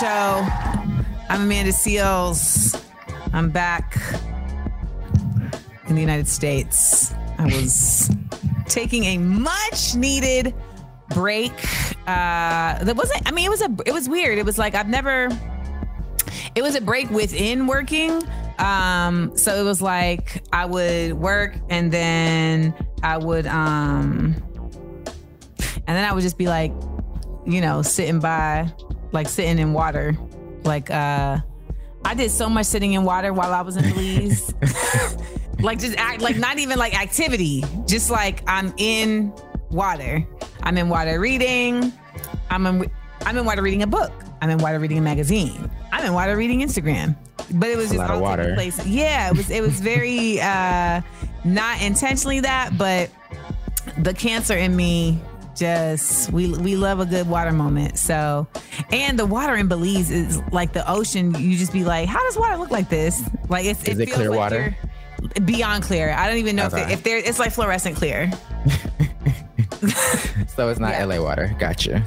Show. I'm Amanda Seales. I'm back in the United States. I was taking a much needed break. Uh, that wasn't. I mean, it was a. It was weird. It was like I've never. It was a break within working. Um, so it was like I would work and then I would um, and then I would just be like, you know, sitting by, like sitting in water, like uh. I did so much sitting in water while I was in Belize. like just act like not even like activity just like i'm in water i'm in water reading i'm in i'm in water reading a book i'm in water reading a magazine i'm in water reading instagram but it was That's a just lot all taking water. place yeah it was it was very uh not intentionally that but the cancer in me just we we love a good water moment. So and the water in belize is like the ocean. You just be like how does water look like this? Like it's Is it feels clear like water? beyond clear. I don't even know if, Okay. they, if they're it's like fluorescent clear So it's not Yeah. LA water. Gotcha.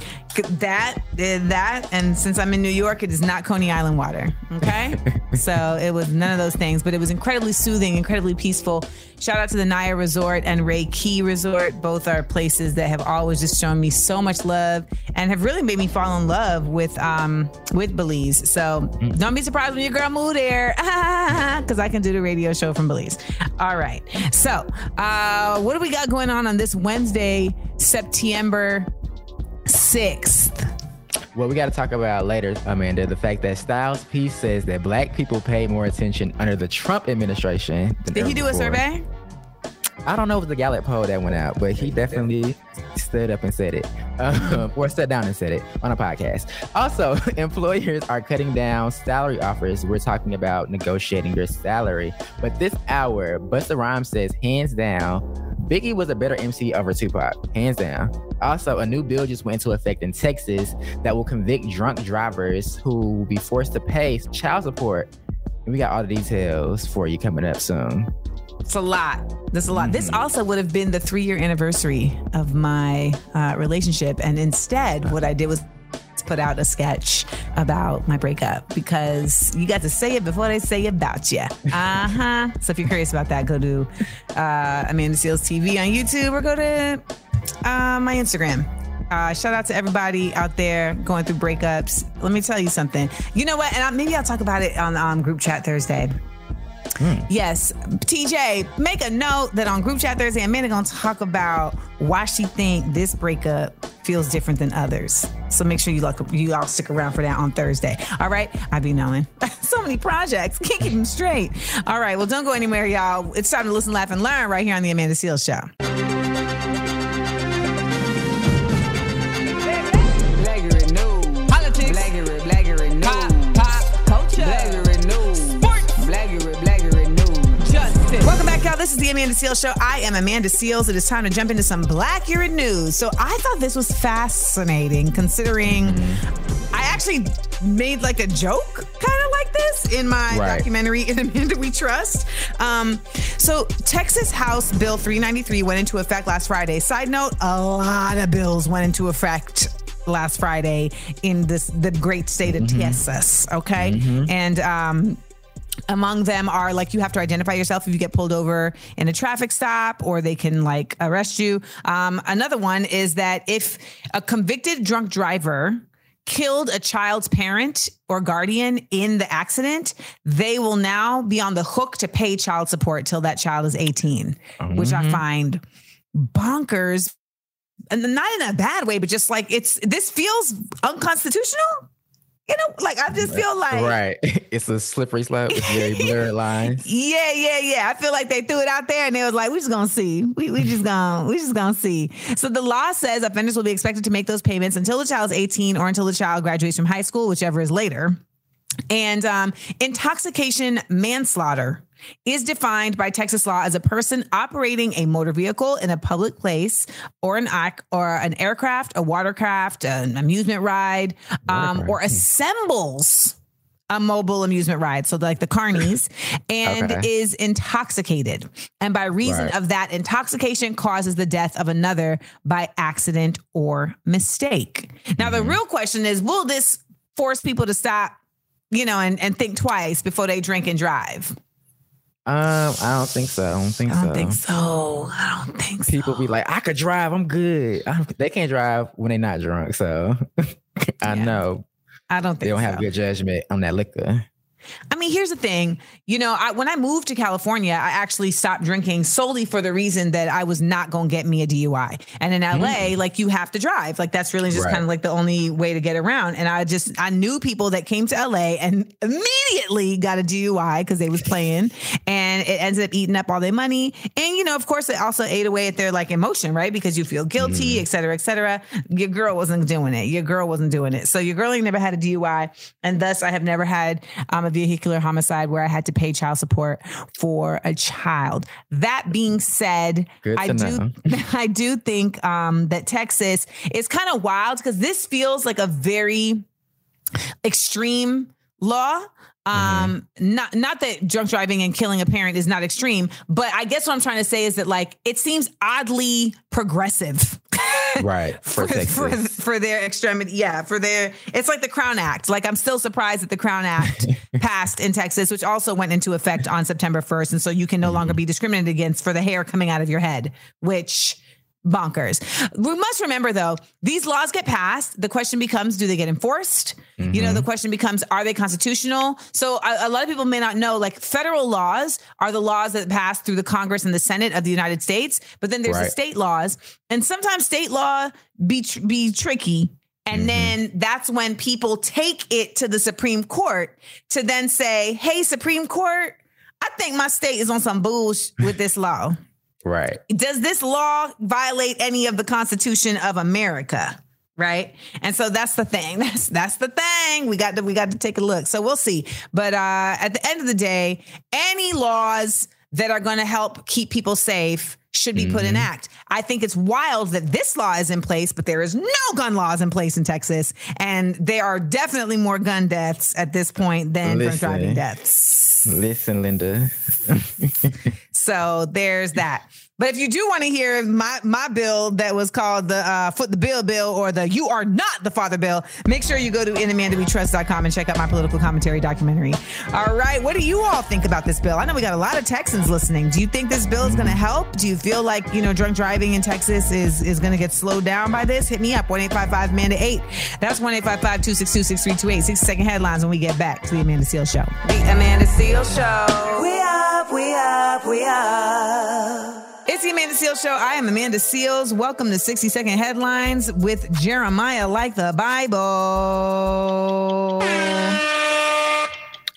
that that and since i'm in new york it is not coney island water okay? So it was none of those things but it was incredibly soothing incredibly peaceful. Shout out to the naia resort and ray caye resort. Both are places that have always just shown me so much love and have really made me fall in love with um with belize. So don't be surprised when your girl move there because i can do the radio show from belize. All right. So uh what do we got going on on this wednesday september 6th Well, we got to talk about later, Amanda, the fact that Styles P says that black people pay more attention under the Trump administration. Did he do a survey? I don't know if it was the Gallup poll that went out, but he definitely stood up and said it, um, or sat down and said it on a podcast. Also, employers are cutting down salary offers. We're talking about negotiating your salary. But this hour, Busta Rhymes says, hands down, Biggie was a better MC over Tupac, hands down. Also, a new bill just went into effect in Texas that will convict drunk drivers who will be forced to pay child support. And we got all the details for you coming up soon. It's a lot. That's a lot. This also would have been the three year anniversary of my uh, relationship. And instead, what I did was put out a sketch about my breakup because you got to say it before they say about you. Uh huh. So if you're curious about that, go to uh, Amanda Seales TV on YouTube or go to uh, my Instagram. Uh, shout out to everybody out there going through breakups. Let me tell you something. You know what? And I, maybe I'll talk about it on um, group chat Thursday. Hmm. Yes, TJ, make a note that on group chat Thursday, Amanda gonna talk about why she think this breakup feels different than others. So make sure you look, you all stick around for that on Thursday. All right, I be knowing so many projects, can't keep them straight. All right, well don't go anywhere, y'all. It's time to listen, laugh, and learn right here on the Amanda Seales Show. This is the Amanda Seales Show. I am Amanda Seales. It is time to jump into some Black Urine news. So I thought this was fascinating, considering I actually made like a joke, kind of like this, in my Right. documentary in Amanda We Trust. Um, so Texas House Bill 393 went into effect last Friday. Side note: a lot of bills went into effect last Friday in this the great state of Texas. Okay, and um, among them are like you have to identify yourself if you get pulled over in a traffic stop or they can like arrest you. Um, another one is that if a convicted drunk driver killed a child's parent or guardian in the accident, they will now be on the hook to pay child support till that child is 18, which I find bonkers. And not in a bad way, but just like it's this feels unconstitutional. You know, like I just feel like right. It's a slippery slope. It's very blurred lines. Yeah, yeah, yeah. I feel like they threw it out there and they was like, we just gonna see. We we just gonna we just gonna see. So the law says offenders will be expected to make those payments until the child is 18 or until the child graduates from high school, whichever is later. And um, intoxication manslaughter is defined by Texas law as a person operating a motor vehicle in a public place or an or an aircraft, a watercraft, an amusement ride, um, or assembles a mobile amusement ride, so like the carnies, and Okay. is intoxicated. And by reason Right. of that, intoxication causes the death of another by accident or mistake. Now, Mm-hmm. the real question is will this force people to stop, you know, and, and think twice before they drink and drive? Um, I don't think so. I don't think so. I don't so. think so. I don't think so. People be like, I could drive. I'm good. I don't, they can't drive when they're not drunk. So I Yeah. know I don't think they don't so. have good judgment on that liquor. I mean, here's the thing. You know, I, when I moved to California, I actually stopped drinking solely for the reason that I was not going to get me a DUI. And in LA, like you have to drive. Like that's really just Right. kind of like the only way to get around. And I just I knew people that came to LA and immediately got a DUI because they was playing, and it ended up eating up all their money. And you know, of course, it also ate away at their like emotion, right? Because you feel guilty, et cetera, et cetera. Your girl wasn't doing it. Your girl wasn't doing it. So your girl ain't never had a DUI, and thus I have never had um, a vehicular homicide where I had to pay child support for a child. That being said, Good I do know. I do think um, that Texas is kind of wild because this feels like a very extreme law. Um, not not that drunk driving and killing a parent is not extreme, but I guess what I'm trying to say is that like it seems oddly progressive. Right. For, for, for, for their extremity. Yeah, for their it's like the Crown Act. Like I'm still surprised that the Crown Act passed in Texas, which also went into effect on September 1st. And so you can no longer be discriminated against for the hair coming out of your head, which bonkers. We must remember though, these laws get passed. The question becomes, do they get enforced? You know, the mm-hmm. question becomes, are they constitutional? So a, a lot of people may not know, like federal laws are the laws that pass through the Congress and the Senate of the United States, but then there's the state laws, and sometimes state law be tr- be tricky. And mm-hmm. then that's when people take it to the Supreme Court to then say, "Hey, Supreme Court, I think my state is on some bullshit with this law. Right. Does this law violate any of the Constitution of America?" Right. And so that's the thing. That's that's the thing. We got to we got to take a look. So we'll see. But uh at the end of the day, any laws that are going to help keep people safe should be put in act. I think it's wild that this law is in place, but there is no gun laws in place in Texas, and there are definitely more gun deaths at this point than from Listen. driving deaths. Listen, Linda. So there's that. But if you do want to hear my my bill that was called the uh, Foot the Bill bill or the You Are Not the Father bill, make sure you go to inamandawetrust.com and check out my political commentary documentary. All right, what do you all think about this bill? I know we got a lot of Texans listening. Do you think this bill is going to help? Do you feel like you know drunk driving in Texas is is going to get slowed down by this? Hit me up one eight five five Amanda eight. That's one eight five five two six two six three two eight. Sixty second headlines when we get back to the Amanda Seales Show. The Amanda Seales Show. We up, we up, we up. It's the Amanda Seales Show. I am Amanda Seales. Welcome to 60 Second Headlines with Jeremiah Like the Bible.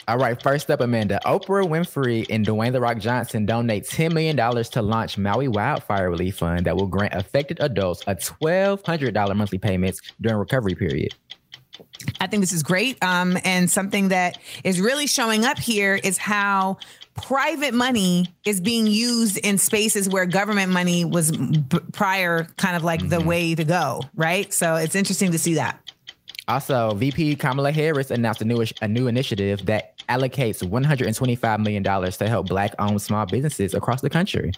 All right, first up, Amanda. Oprah Winfrey and Dwayne The Rock Johnson donate $10 million to launch Maui Wildfire Relief Fund that will grant affected adults a $1,200 monthly payments during recovery period. I think this is great. Um, and something that is really showing up here is how private money is being used in spaces where government money was b- prior kind of like the mm-hmm. way to go, right? So it's interesting to see that. Also, VP Kamala Harris announced a new, a new initiative that allocates $125 million to help Black owned small businesses across the country.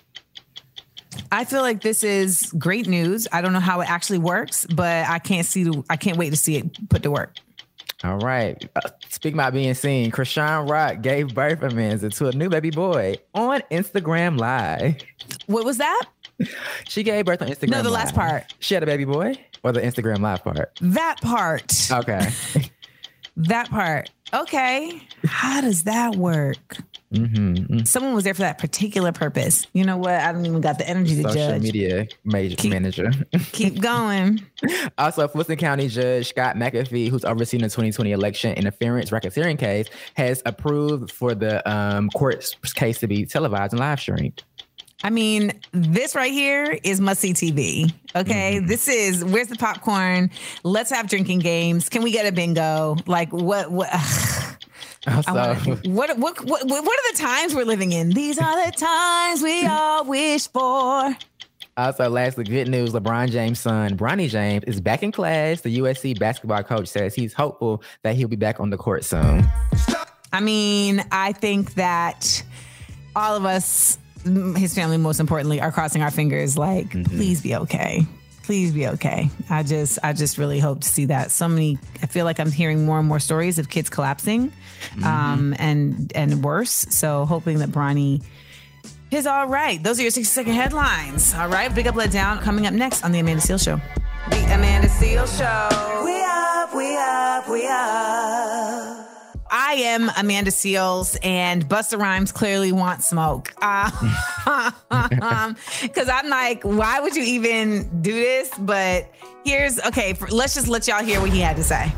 I feel like this is great news. I don't know how it actually works, but I can't see I can't wait to see it put to work. All right. Uh, speaking about being seen, Chrisean Rock gave birth, Amanda, to a new baby boy on Instagram Live. What was that? She gave birth on Instagram No, the last part. She had a baby boy or the Instagram Live part? That part. Okay. That part. Okay. How does that work? Mm-hmm. Someone was there for that particular purpose. You know what? I don't even got the energy to judge. Social media major Keep- manager. Keep going. also, Fulton County Judge Scott McAfee, who's overseeing the 2020 election interference racketeering case, has approved for the um, court's case to be televised and live streamed. I mean, this right here is must see TV. Okay. Mm-hmm. This is where's the popcorn? Let's have drinking games. Can we get a bingo? Like what what Oh, I Also, what, what what what are the times we're living in? These are the times we all wish for. Also, lastly, good news: LeBron James' son, Bronny James, is back in class. The USC basketball coach says he's hopeful that he'll be back on the court soon. I mean, I think that all of us, his family most importantly, are crossing our fingers like, mm-hmm. please be okay. Please be okay. I just I just really hope to see that. So many I feel like I'm hearing more and more stories of kids collapsing um and and worse. So hoping that Bronny is all right. Those are your 60 second headlines. All right. Big up let down coming up next on the Amanda Seales Show. The Amanda Seales Show. We up, we up, we up. I am Amanda Seales, and Busta Rhymes clearly wants smoke. Um, because I'm like, why would you even do this? But here's okay. For, let's just let y'all hear what he had to say.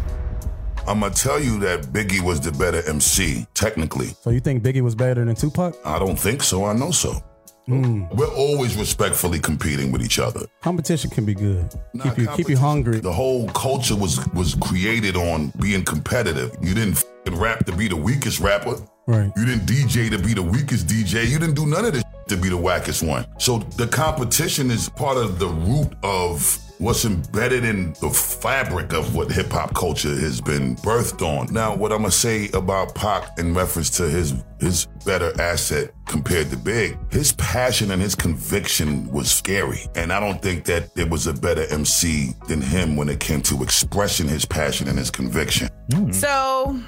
I'm gonna tell you that Biggie was the better MC, technically. So you think Biggie was better than Tupac? I don't think so. I know so. Hmm. We're always respectfully competing with each other. Competition can be good. Nah, keep you keep you hungry. The whole culture was was created on being competitive. You didn't fing rap to be the weakest rapper. Right. You didn't DJ to be the weakest DJ. You didn't do none of this to be the wackest one. So the competition is part of the root of what's embedded in the fabric of what hip hop culture has been birthed on. Now, what I'm gonna say about Pac in reference to his his better asset compared to Big, his passion and his conviction was scary. And I don't think that there was a better MC than him when it came to expressing his passion and his conviction. Mm-hmm. So,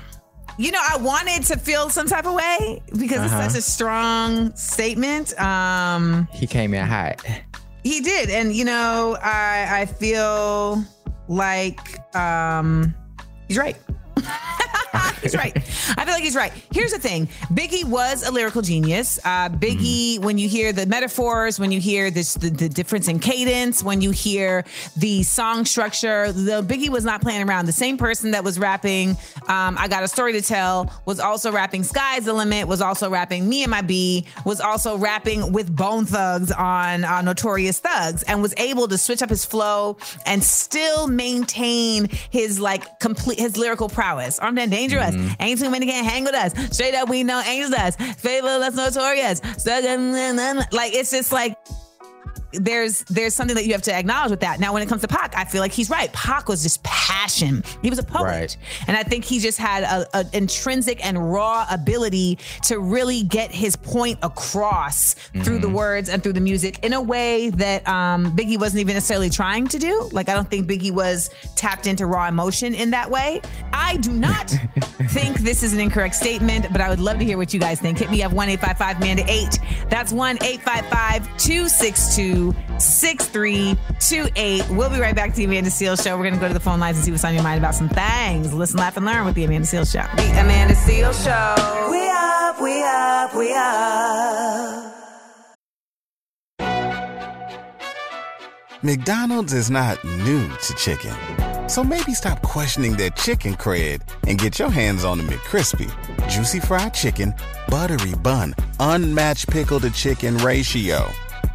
you know, I wanted to feel some type of way because Uh-huh. it's such a strong statement. Um, He came in hot. He did, and you know, I I feel like um he's right. he's right. I feel like he's right. Here's the thing: Biggie was a lyrical genius. Uh, Biggie, when you hear the metaphors, when you hear this, the, the difference in cadence, when you hear the song structure, the Biggie was not playing around. The same person that was rapping, um, "I Got a Story to Tell," was also rapping "Sky's the Limit," was also rapping "Me and My B," was also rapping with Bone Thugs on uh, "Notorious Thugs," and was able to switch up his flow and still maintain his like complete his lyrical prowess. Dangerous. Mm-hmm. Ain't too many can hang with us. Straight up, we know angels us. Favor that's notorious. Like it's just like there's there's something that you have to acknowledge with that. Now, when it comes to Pac, I feel like he's right. Pac was just passion. He was a poet, Right. and I think he just had a, a intrinsic and raw ability to really get his point across through the words and through the music in a way that um, Biggie wasn't even necessarily trying to do. Like I don't think Biggie was tapped into raw emotion in that way. I do not think this is an incorrect statement, but I would love to hear what you guys think. Hit me up one eight five five Manda eight. That's one eight five five two six two six three two eight. We'll be right back to the Amanda Seales Show. We're gonna go to the phone lines and see what's on your mind about some things. Listen, laugh, and learn with the Amanda Seales Show. The Amanda Seales Show. We up, we up, we up. McDonald's is not new to chicken. So maybe stop questioning their chicken cred and get your hands on the McCrispy. Juicy fried chicken, buttery bun, unmatched pickle to chicken ratio.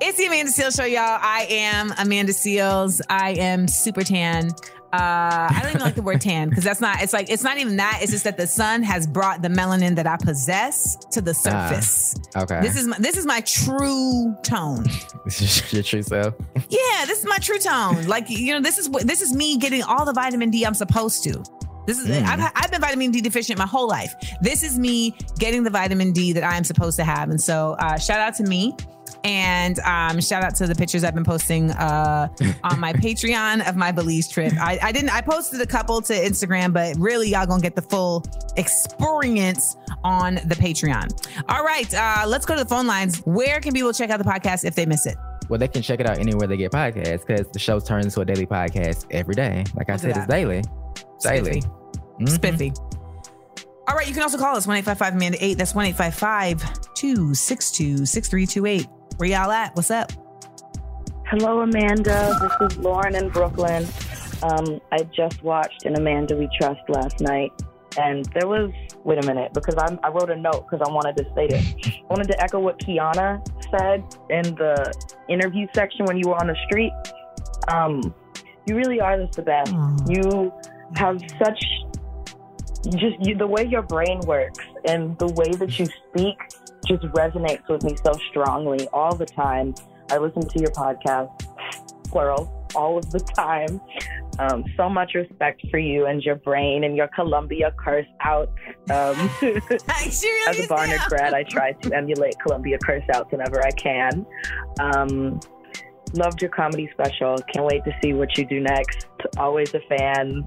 It's the Amanda Seales Show, y'all. I am Amanda Seales. I am super tan. Uh, I don't even like the word tan because that's not. It's like it's not even that. It's just that the sun has brought the melanin that I possess to the surface. Okay. This is my, this is my true tone. This is your true self. Yeah, this is my true tone. Like you know, this is what this is me getting all the vitamin D I'm supposed to. This is Mm. I've, I've been vitamin D deficient my whole life. This is me getting the vitamin D that I am supposed to have, and so uh, shout out to me. And um, shout out to the pictures I've been posting uh, on my Patreon of my Belize trip. I, I didn't. I posted a couple to Instagram, but really, y'all gonna get the full experience on the Patreon. All right, uh, let's go to the phone lines. Where can people check out the podcast if they miss it? Well, they can check it out anywhere they get podcasts because the show turns into a daily podcast every day. Like I Look said, it's daily. Daily. Mhm. Spiffy. All right, you can also call us 1 855 Amanda 8. That's 1 855 262 6328. Where y'all at? What's up? Hello, Amanda. This is Lauren in Brooklyn. Um, I just watched an Amanda We Trust last night, and there was wait a minute because I'm, I wrote a note because I wanted to state it. I wanted to echo what Kiana said in the interview section when you were on the street. Um, you really are just the best. You have such just you, the way your brain works and the way that you speak just resonates with me so strongly all the time. I listen to your podcast, plural, all of the time. Um, so much respect for you and your brain and your Columbia curse out. Um, as a Barnard grad, I try to emulate Columbia curse outs whenever I can. Um, loved your comedy special. Can't wait to see what you do next. Always a fan.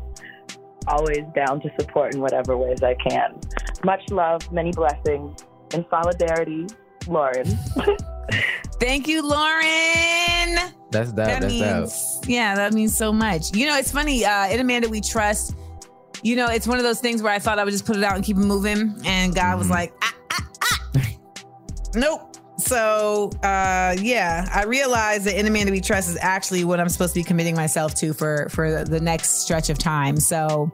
Always down to support in whatever ways I can. Much love, many blessings. In solidarity, Lauren. Thank you, Lauren. That's dope. that That's means, yeah, that means so much. You know, it's funny. Uh, in Amanda, we trust. You know, it's one of those things where I thought I would just put it out and keep it moving, and God was like, ah, ah, ah. nope. So, uh, yeah, I realized that in Amanda We Trust is actually what I'm supposed to be committing myself to for for the next stretch of time. So,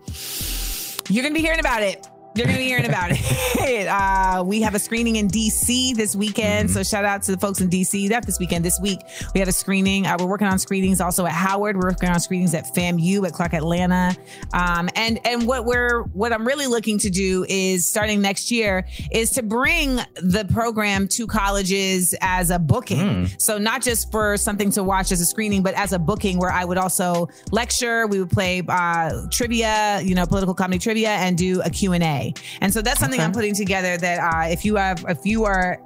you're gonna be hearing about it. You're gonna be hearing about it. Uh, we have a screening in DC this weekend, so shout out to the folks in DC. Not this weekend, this week we have a screening. Uh, we're working on screenings also at Howard. We're working on screenings at FAMU at Clark Atlanta, um, and and what we're what I'm really looking to do is starting next year is to bring the program to colleges as a booking. So not just for something to watch as a screening, but as a booking where I would also lecture. We would play uh, trivia, you know, political comedy trivia, and do a Q and And so that's something I'm putting together. That uh, if you have, if you are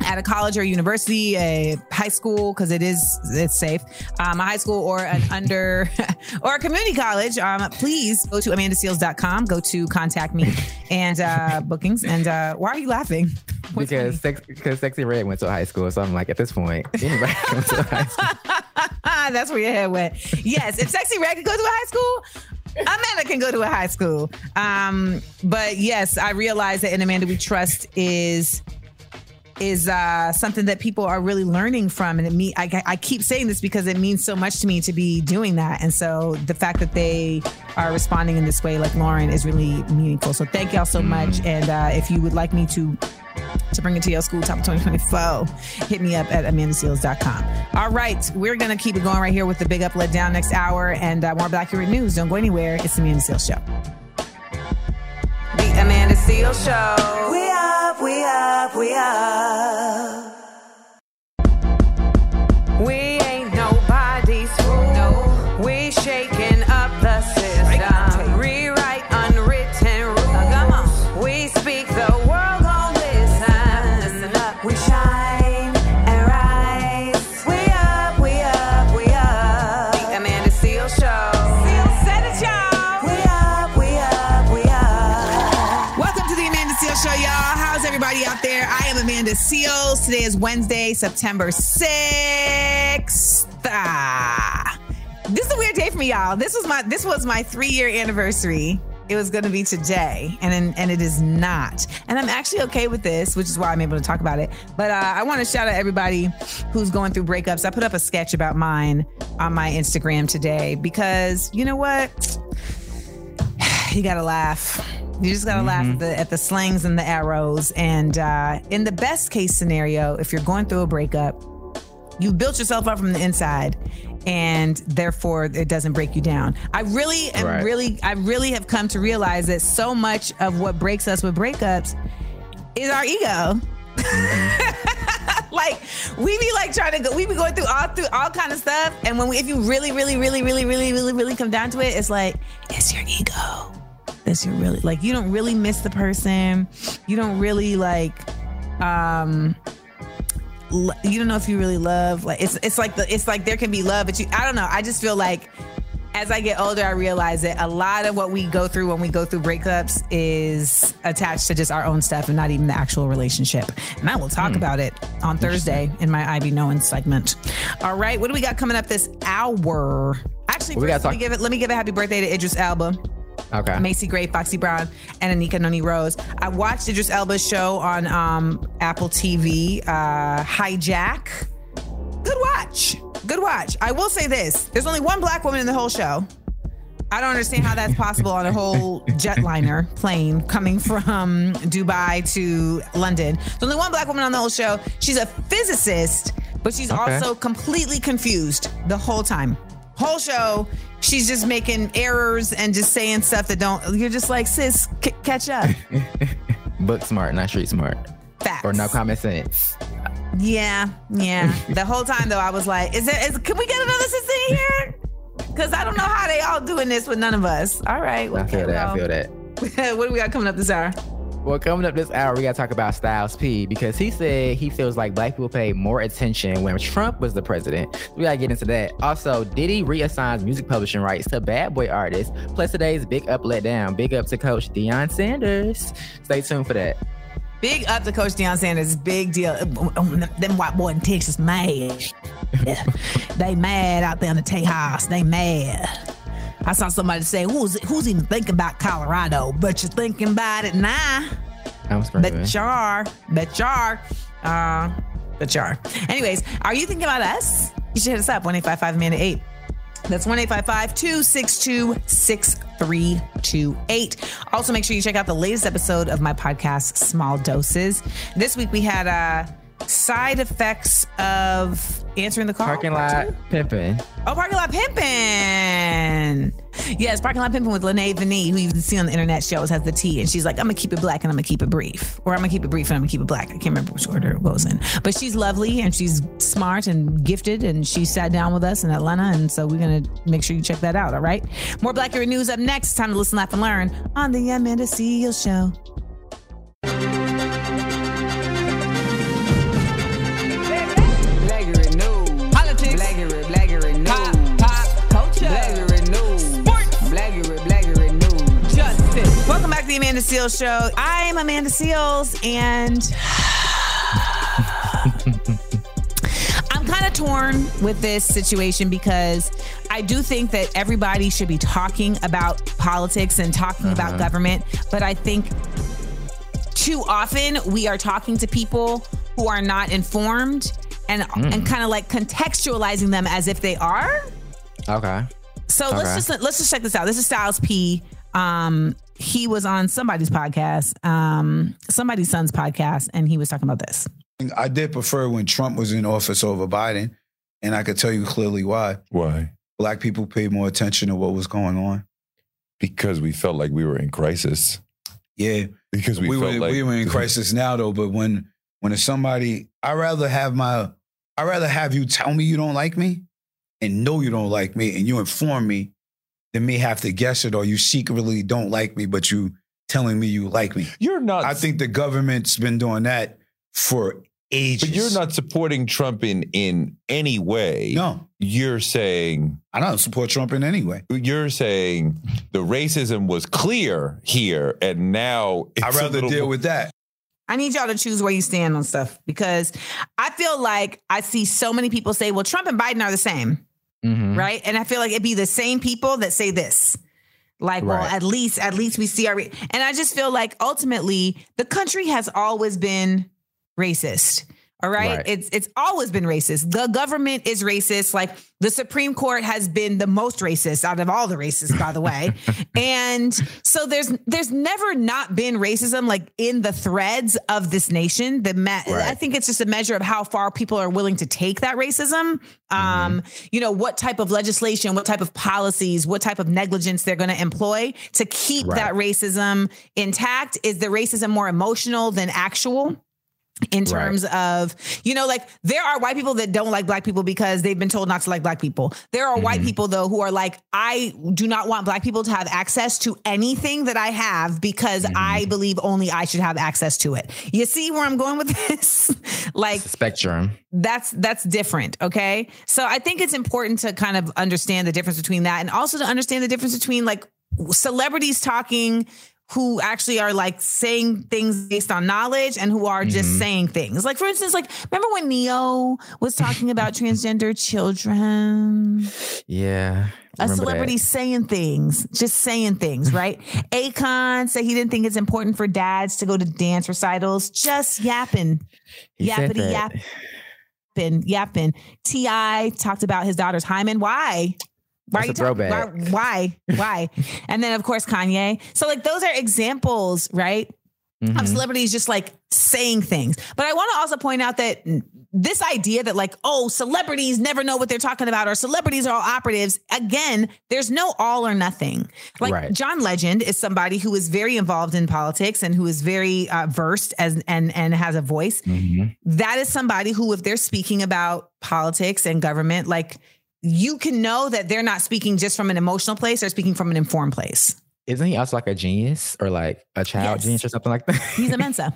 at a college or university, a high school, because it is it's safe, um, a high school or an under or a community college, um, please go to amandaseales.com, go to contact me and uh, bookings. And uh, why are you laughing? What's because sex, because Sexyy Red went to high school, so I'm like, at this point, anybody can go to high school. That's where your head went. Yes, if Sexyy Red could go to a high school, Amanda can go to a high school. Um, but yes, I realize that in Amanda We Trust is is uh, something that people are really learning from, and it me. I, I keep saying this because it means so much to me to be doing that, and so the fact that they are responding in this way, like Lauren, is really meaningful. So thank y'all so much, and uh, if you would like me to to bring it to your school top of 2024 hit me up at amandaseales.com all right we're gonna keep it going right here with the big up let down next hour. And uh, more black Curate news. Don't go anywhere. It's the amanda seales show Amanda Seales Show. We up, we up, we up. Everybody out there? I am Amanda Seales. Today is Wednesday, September 6th. Ah. This is a weird day for me, y'all. This was my this was my three year anniversary. It was going to be today, and and it is not. And I'm actually okay with this, which is why I'm able to talk about it. But uh, I want to shout out everybody who's going through breakups. I put up a sketch about mine on my Instagram today because you know what? you gotta laugh. You just gotta laugh at the, at the slings and the arrows. And uh, in the best case scenario, if you're going through a breakup, you built yourself up from the inside, and therefore it doesn't break you down. I really am Right. really, I really have come to realize that so much of what breaks us with breakups is our ego. like we be like trying to go, we be going through all through all kind of stuff, and when we, if you really, really, really, really, really, really, really come down to it, it's like it's your ego. This. You're really like you don't really miss the person. You don't really like um you don't know if you really love like it's it's like the it's like there can be love but you I don't know. I just feel like as I get older I realize that a lot of what we go through when we go through breakups is attached to just our own stuff and not even the actual relationship. And I will talk about it on Thursday in my Ivy Knowing segment. All right what do we got coming up this hour? Actually Well, we first, let me give it let me give a happy birthday to Idris Elba Okay. Macy Gray, Foxy Brown, and Anika Noni Rose. I watched Idris Elba's show on um, Apple TV, uh, Hijack. Good watch. Good watch. I will say this there's only one black woman in the whole show. I don't understand how that's possible on a whole jetliner plane coming from Dubai to London. There's only one black woman on the whole show. She's a physicist, but she's Okay. also completely confused the whole time. Whole show, she's just making errors and just saying stuff that don't. You're just like, sis, c- catch up. Book smart, not street smart. Facts. Or no common sense. Yeah, yeah. the whole time though, I was like, is there? Is can we get another sister in here? Because I don't know how they all doing this with none of us. All right, I feel that. I feel that. what do we got coming up this hour? Well, coming up this hour, we got to talk about Styles P because he said he feels like black people paid more attention when Trump was the president. We got to get into that. Also, Diddy reassigns music publishing rights to bad boy artists. Plus, today's big up, let down. Big up to Coach Deion Sanders. Stay tuned for that. Big up to Coach Deion Sanders. Big deal. Them white boy in Texas mad. They mad out there in the Tejas. They mad. I saw somebody say, "Who's who's even thinking about Colorado?" But you're thinking about it now. Screaming. Bet you are. Bet you are. Uh, bet you are. Anyways, are you thinking about us? You should hit us up, 1 Amanda 8. That's 1 262 6328. Also, make sure you check out the latest episode of my podcast, Small Doses. This week we had uh, side effects of answering the call. Parking lot pimping. Oh, parking lot pimping. Yes, parking lot pimping with Lene Vinny, who you can see on the internet. She always has the T, and she's like, "I'm gonna keep it black and I'm gonna keep it brief, or I'm gonna keep it brief and I'm gonna keep it black." I can't remember which order it goes in, but she's lovely and she's smart and gifted, and she sat down with us in Atlanta, and so we're gonna make sure you check that out. All right, more Black Era news up next. Time to listen, laugh, and learn on the Amanda Seales Show. Back to the Amanda Seales Show. I'm Amanda Seales, and I'm kind of torn with this situation because I do think that everybody should be talking about politics and talking about government, but I think too often we are talking to people who are not informed and and kind of like contextualizing them as if they are. Okay. So let's just let's just check this out. This is Styles P. Um, he was on somebody's podcast, um, somebody's son's podcast, and he was talking about this. I did prefer when Trump was in office over Biden, and I could tell you clearly why. Why? Black people paid more attention to what was going on. Because we felt like we were in crisis. Yeah, Because we, we, felt were like we were in crisis now though. But when when it's somebody, I rather have my, I rather have you tell me you don't like me, and know you don't like me, and you inform me, than me have to guess it or you secretly don't like me, but you telling me you like me. You're not. I think the government's been doing that for ages. But you're not supporting Trump in in any way. No, You're saying I don't support Trump in any way. you're saying the racism was clear here, and now it's I'd a rather little deal more- with that. I need y'all to choose where you stand on stuff because I feel like I see so many people say, well, Trump and Biden are the same, Mhm. right? And I feel like it'd be the same people that say this. Like, well, at least, at least we see our, and I just feel like ultimately the country has always been racist. All right? Right. It's it's always been racist. The government is racist. Like the Supreme Court has been the most racist out of all the racists, by the way. and so there's there's never not been racism like in the threads of this nation. The ma- I think it's just a measure of how far people are willing to take that racism. Um, you know, what type of legislation, what type of policies, what type of negligence they're going to employ to keep Right. that racism intact. Is the racism more emotional than actual? In Right. terms of you know like there are white people that don't like black people because they've been told not to like black people. There are white mm-hmm. people though who are like i do not want black people to have access to anything that i have because i mm-hmm. believe only i should have access to it. You see where i'm going with this? Like Spectrum. that's that's different okay? So i think it's important to kind of understand the difference between that and also to understand the difference between like celebrities talking who actually are like saying things based on knowledge and who are just saying things like for instance like remember when Ne-Yo was talking about transgender children Yeah. a celebrity that. saying things, just saying things, right? Akon said he didn't think it's important for dads to go to dance recitals, just yapping, He yappity yapping, yapping. T.I. talked about his daughter's hymen. Why? Why That's are you talking? Why? Why? Why? and then of course Kanye. So like those are examples, right? Mhm. of celebrities just like saying things. But I want to also point out that this idea that like, oh, celebrities never know what they're talking about or celebrities are all operatives. Again, there's no all or nothing. Like Right. John Legend is somebody who is very involved in politics and who is very uh, versed as and and has a voice. Mhm. That is somebody who, if they're speaking about politics and government, like you can know that they're not speaking just from an emotional place; they're speaking from an informed place. Isn't he also like a genius or like a child Yes. genius or something like that? He's a Mensa.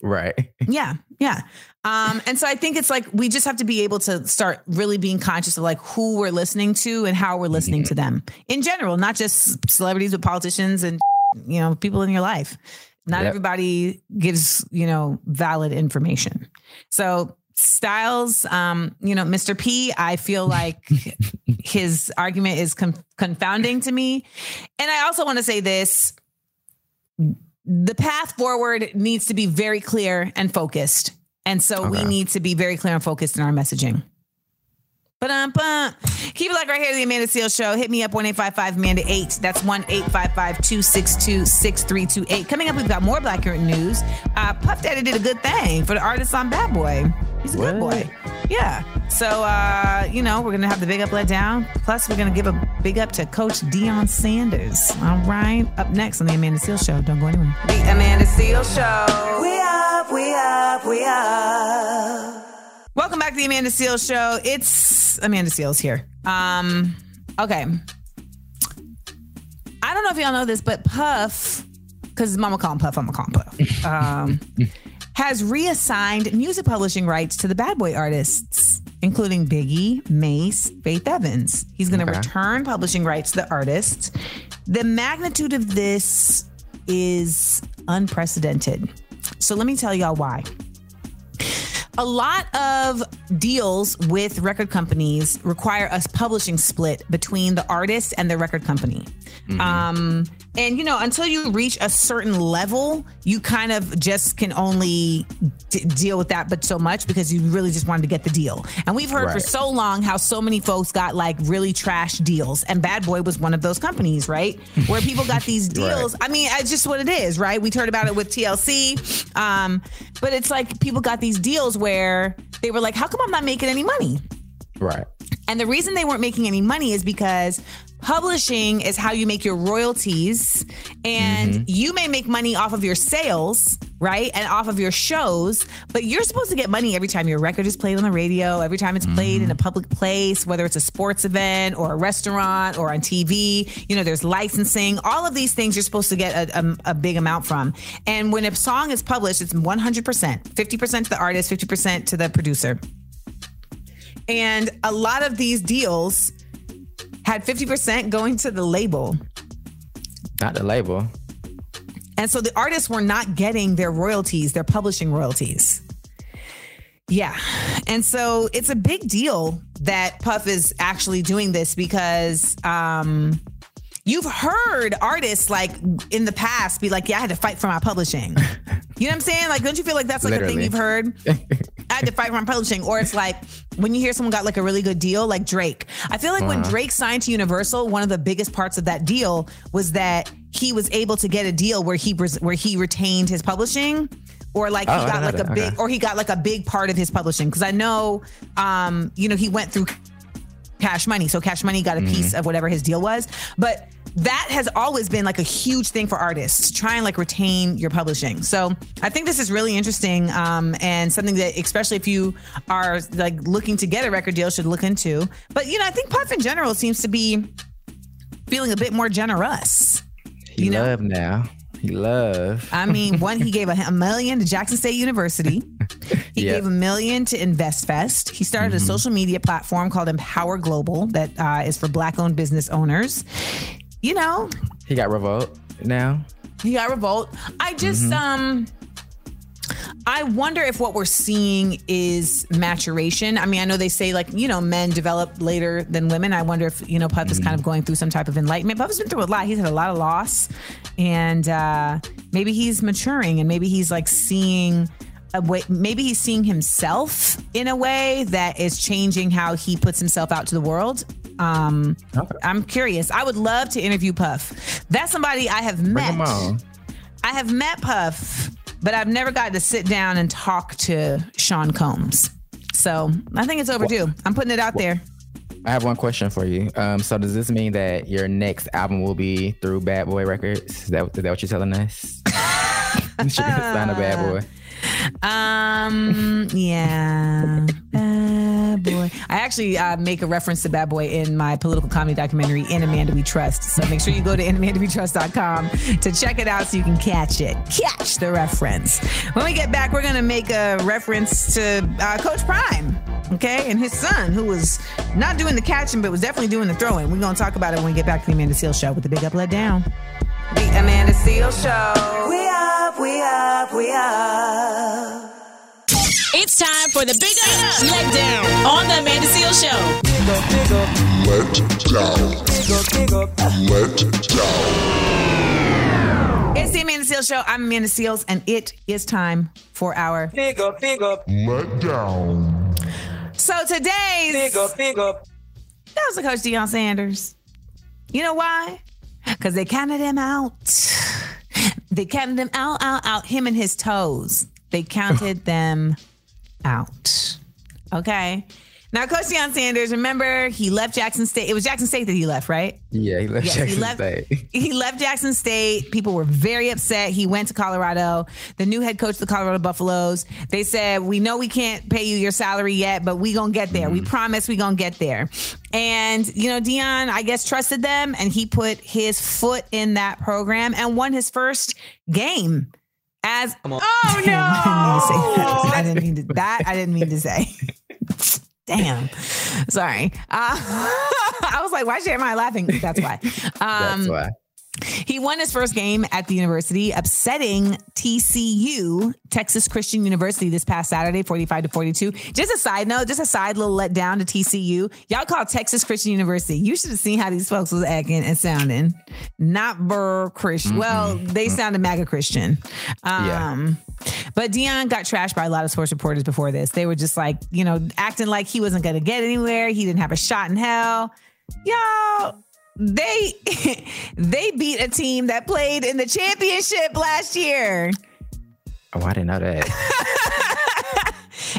right. Yeah, yeah. Um, and so I think it's like we just have to be able to start really being conscious of like who we're listening to and how we're listening to them in general, not just celebrities, but politicians and you know people in your life. Not Yep. everybody gives you know valid information. So Styles, um, you know, Mr. P, I feel like his argument is con- confounding to me. And I also want to say this the path forward needs to be very clear and focused. And so we need to be very clear and focused in our messaging. Ba-dum-bum. Keep it like right here to the Amanda Seales Show. Hit me up one eight five five Amanda 8. That's 1 855 262 6328. Coming up, we've got more Black Current news. Uh, Puff Daddy did a good thing for the artist on Bad Boy. He's a good boy. Yeah. So, uh, you know, we're going to have the big up let down. Plus, we're going to give a big up to Coach Deion Sanders. All right. Up next on the Amanda Seales Show. Don't go anywhere. The Amanda Seales Show. Back to the Amanda Seales Show. It's Amanda Seales here. Um, okay. I don't know if y'all know this, but Puff, because Mama call him Puff, I'm gonna call him Puff, um, has reassigned music publishing rights to the Bad Boy artists, including Biggie, Mase, Faith Evans. He's gonna Okay. return publishing rights to the artists. The magnitude of this is unprecedented. So let me tell y'all why a lot of deals with record companies require a publishing split between the artist and the record company. Um, and you know, until you reach a certain level, you kind of just can only d- deal with that, but so much because you really just wanted to get the deal. And we've heard for so long how so many folks got like really trash deals, and Bad Boy was one of those companies, right? Where people got these deals. I mean, it's just what it is, right? We heard about it with TLC, um, but it's like people got these deals where they were like, "How come I'm not making any money?" Right. And the reason they weren't making any money is because publishing is how you make your royalties and mm-hmm. you may make money off of your sales, right? And off of your shows, but you're supposed to get money every time your record is played on the radio, every time it's played in mm-hmm. a public place, whether it's a sports event or a restaurant or on TV. You know, there's licensing, all of these things you're supposed to get a, a, a big amount from. And when a song is published, it's 100%, 50% to the artist, 50% to the producer. And a lot of these deals had 50% going to the label. Not the label. And so the artists were not getting their royalties, their publishing royalties. Yeah. And so it's a big deal that Puff is actually doing this because um you've heard artists like in the past be like, Yeah, I had to fight for my publishing. You know what I'm saying? Like, don't you feel like that's like a thing you've heard? I had to fight my publishing. Or it's like when you hear someone got like a really good deal, like Drake. I feel like when Uh-huh. Drake signed to Universal, one of the biggest parts of that deal was that he was able to get a deal where he where he retained his publishing. Or like he Oh, I got like a that. big, Okay. or he got like a big part of his publishing. Because I know, um, you know, he went through Cash Money. So Cash Money got a Mm-hmm. piece of whatever his deal was. But that has always been like a huge thing for artists to try and like retain your publishing. So I think this is really interesting um, and something that, especially if you are like looking to get a record deal, should look into. But you know, I think Puff in general seems to be feeling a bit more generous. He love now. He love. I mean, one, he gave a, a million to Jackson State University. He Yep. gave a million to InvestFest. He started a social media platform called Empower Global that uh, is for Black owned business owners. You know, He got revolt now. he got Revolt. I just, Mhm. um, I wonder if what we're seeing is maturation. I mean, I know they say like, you know, men develop later than women. I wonder if, you know, Puff is kind of going through some type of enlightenment. Puff has been through a lot. He's had a lot of loss and uh, maybe he's maturing and maybe he's like seeing a way, maybe he's seeing himself in a way that is changing how he puts himself out to the world. Um, I'm curious. I would love to interview Puff. That's somebody I have Bring met. I have met Puff, but I've never got to sit down and talk to Sean Combs. So I think it's overdue. I'm putting it out there. I have one question for you. Um, so does this mean that your next album will be through Bad Boy Records? Is that, is that what you're telling us? you should sign a Bad Boy. Um, yeah. Bad boy. I actually uh, make a reference to Bad Boy in my political comedy documentary, In Amanda We Trust. So make sure you go to inamandawetrust.com to check it out so you can catch it. Catch the reference. When we get back, we're going to make a reference to uh, Coach Prime. Okay, and his son, who was not doing the catching, but was definitely doing the throwing. We're gonna talk about it when we get back to the Amanda Seales Show with the Big Up Let Down. The Amanda Seales Show. We up, we up, we up. It's time for the Big Up Let Down on the Amanda Seales Show. Big up, big up. Let down. Let down. It's the Amanda Seales Show. I'm Amanda Seales, and it is time for our Big up, big up. Let down. So today's Big up, big up. that was the coach Deion Sanders. You know why? Because they counted him out. They counted him out, out, out. Him and his toes. They counted them out. Okay. Now, Coach Deion Sanders, remember he left Jackson State. It was Jackson State that he left, right? Yeah, he left Yes, Jackson he left, State. He left Jackson State. People were very upset. He went to Colorado. The new head coach of the Colorado Buffaloes. They said, "We know we can't pay you your salary yet, but we gonna get there. We mm-hmm. promise we gonna get there." And you know, Deion, I guess trusted them, and he put his foot in that program and won his first game. As oh no, I didn't mean to say that. I didn't mean to, that. I didn't mean to say. Damn. Sorry. Uh, I was like, why is Jeremiah laughing? That's why. Um, That's why. He won his first game at the university, upsetting TCU, Texas Christian University, this past Saturday, 45 to 42. Just a side note, just a side little letdown to TCU. Y'all call Texas Christian University. You should have seen how these folks was acting and sounding. Not Burr Christian. Well, they sounded MAGA Christian. Um, But Deion got trashed by a lot of sports reporters before this. They were just like, you know, acting like he wasn't going to get anywhere. He didn't have a shot in hell. Y'all, they they beat a team that played in the championship last year. Oh, I didn't know that.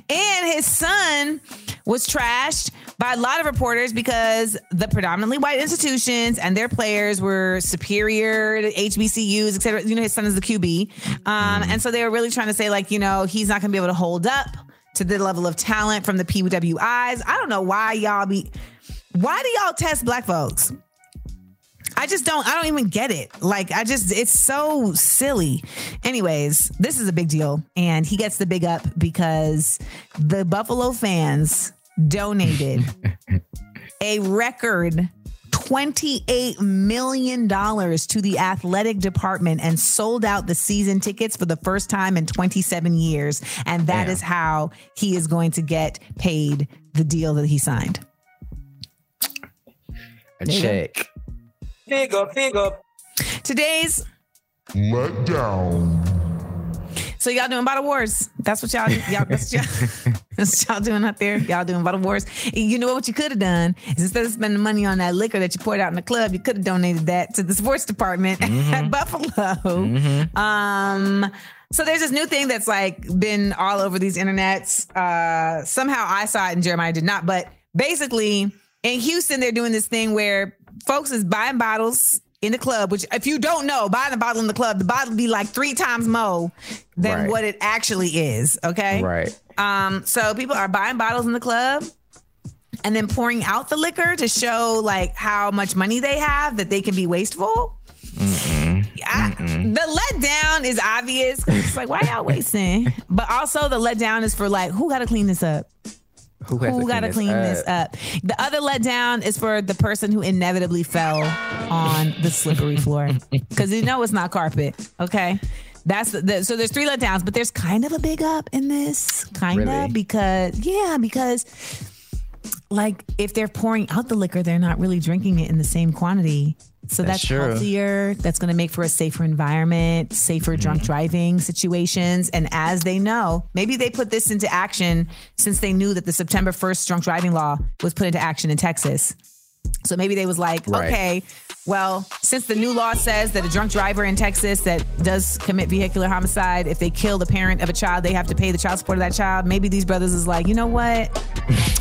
And his son was trashed by a lot of reporters because the predominantly white institutions and their players were superior to HBCUs, et cetera. You know, his son is the QB. Um, And so they were really trying to say, like, you know, he's not going to be able to hold up to the level of talent from the PWIs. I don't know why y'all be, why do y'all test black folks? I just don't, I don't even get it. Like, I just, it's so silly. Anyways, this is a big deal. And he gets the big up because the Buffalo fans donated a record $28 million to the athletic department and sold out the season tickets for the first time in 27 years. And that is how he is going to get paid the deal that he signed. A There you go. check. Big up, big up. Today's Let down. So y'all doing bottle wars? That's what y'all y'all that's what y'all, that's what y'all doing out there. Y'all doing bottle wars. You know what you could have done is instead of spending money on that liquor that you poured out in the club, you could have donated that to the sports department at Buffalo. Um. So there's this new thing that's like been all over these internets. Uh, somehow I saw it and Jeremiah did not, but basically in Houston, they're doing this thing where folks is buying bottles in the club, which if you don't know, buying a bottle in the club, the bottle be like three times more than Right. what it actually is. Okay. Right. Um, so people are buying bottles in the club and then pouring out the liquor to show like how much money they have that they can be wasteful. I- the letdown is obvious. It's like, why y'all wasting? But also the letdown is for like, who got to clean this up? Who, Who got to clean this up? The other letdown is for the person who inevitably fell on the slippery floor because you know it's not carpet. Okay. That's the, the so there's three letdowns, but there's kind of a big up in this, kind of Really? because yeah, because like if they're pouring out the liquor, they're not really drinking it in the same quantity. So That's that's, true. healthier. That's going to make for a safer environment, safer drunk Mm-hmm. driving situations. And as they know, maybe they put this into action since they knew that the September 1st drunk driving law was put into action in Texas. So maybe they was like, Right. okay, well, since the new law says that a drunk driver in Texas that does commit vehicular homicide, if they kill the parent of a child, they have to pay the child support of that child. Maybe these brothers is like, you know what?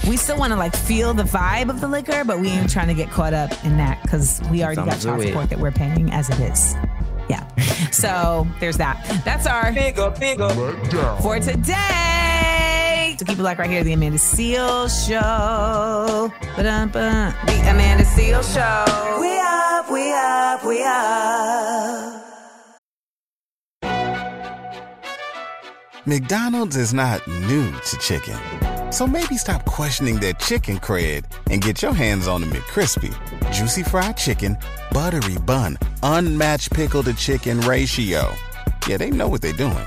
we still want to like feel the vibe of the liquor, but we ain't trying to get caught up in that because we already got Sounds child support that we're paying as it is. Yeah. So there's that. That's our Big up, big up. for today. To keep it like right here, the Amanda Seales Show. Ba-dum-bum. The Amanda Seales Show. We up, we up, we up. McDonald's is not new to chicken. So maybe stop questioning their chicken cred and get your hands on the McCrispy. Juicy fried chicken, buttery bun, unmatched pickle to chicken ratio. Yeah, they know what they're doing.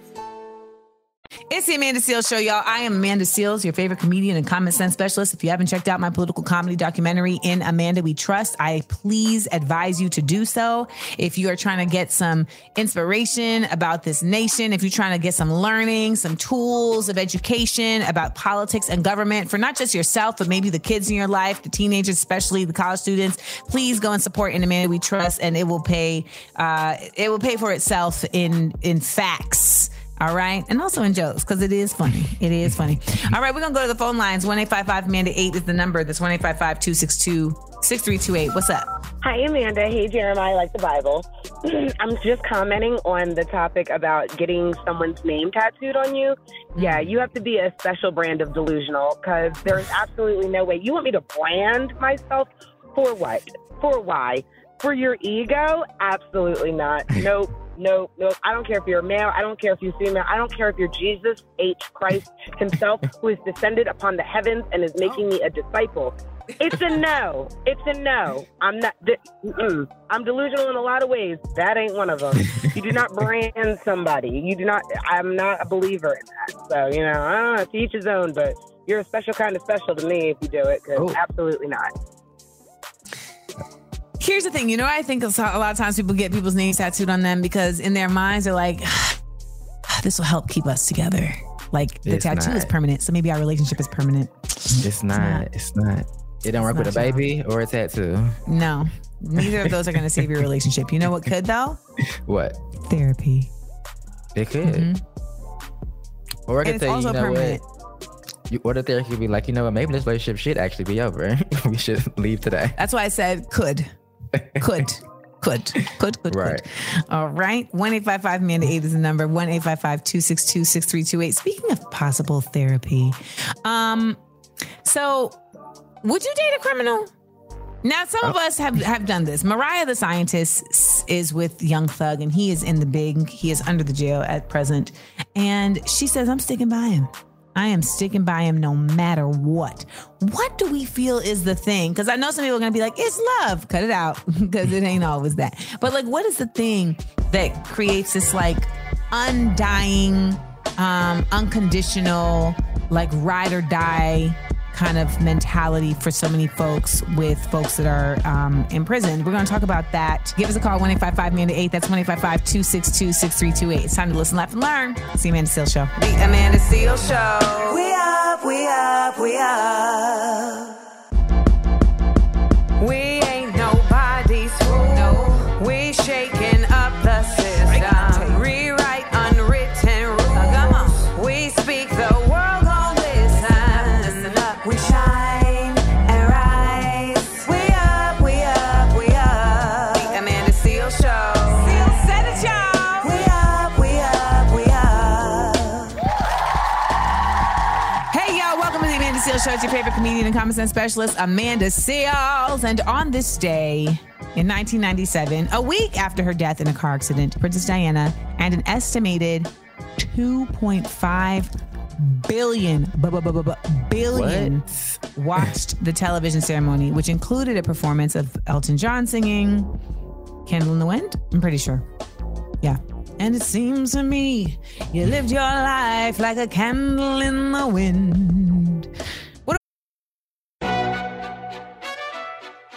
It's the Amanda Seales Show, y'all. I am Amanda Seales, your favorite comedian and common sense specialist. If you haven't checked out my political comedy documentary, In Amanda We Trust, I please advise you to do so. If you are trying to get some inspiration about this nation, if you're trying to get some learning, some tools of education about politics and government for not just yourself, but maybe the kids in your life, the teenagers, especially the college students, please go and support In Amanda We Trust, and it will pay. Uh, it will pay for itself in in facts. All right. And also in jokes, because it is funny. It is funny. All right, we're going to go to the phone lines. 1 Amanda 8 is the number. That's 1 262 6328. What's up? Hi, Amanda. Hey, Jeremiah, I like the Bible. I'm just commenting on the topic about getting someone's name tattooed on you. Yeah, you have to be a special brand of delusional because there's absolutely no way. You want me to brand myself for what? For why? For your ego? Absolutely not. Nope. Nope, nope. I don't care if you're a male. I don't care if you're female. I don't care if you're Jesus H. Christ himself, who is descended upon the heavens and is making me a disciple. It's a no. It's a no. I'm not. I'm delusional in a lot of ways. That ain't one of them. You do not brand somebody. You do not. I'm not a believer in that. So you know, I don't know. To each his own. But you're a special kind of special to me if you do it. 'cause Oh. absolutely not. Here's the thing. You know, I think a lot of times people get people's names tattooed on them because in their minds, they're like, this will help keep us together. Like the It's tattoo is permanent. So maybe our relationship is permanent. It's not. It's not. It don't work with a not, baby or a tattoo. No, neither of those are going to save your relationship. You know what could, though? What? Therapy. It could. Mm-hmm. Or I could say, you know permanent. what? You, or the therapy could be like, you know what? Maybe this relationship should actually be over. we should leave today. That's why I said could. Could. Could. Could. Could. Right. Could. All right. 1 855 Amanda 8 is the number. 1 855 262 6328. Speaking of possible therapy, um, so would you date a criminal? Now, some of us have, have done this. Mariah, the scientist, is with Young Thug, and he is in the big, he is under the jail at present. And she says, I'm sticking by him. I am sticking by him no matter what. What do we feel is the thing? Because I know some people are going to be like, it's love. Cut it out because it ain't always that. But like, what is the thing that creates this like undying, um, unconditional, like ride or die kind of mentality for so many folks with folks that are um, in prison. We're going to talk about that. Give us a call, 1 855 Amanda 8. That's 1 855 262 6328. It's time to listen, laugh, and learn. See Amanda Seales Show. The Amanda Seales Show. We up, we up, we up. The Amanda Seales Show. It's your favorite comedian and common sense specialist, Amanda Seales. And on this day in 1997, a week after her death in a car accident, Princess Diana and an estimated 2.5 billion, bu- bu- bu- bu- bu- billion watched the television ceremony, which included a performance of Elton John singing Candle in the Wind. I'm pretty sure. Yeah. And it seems to me you lived your life like a candle in the wind.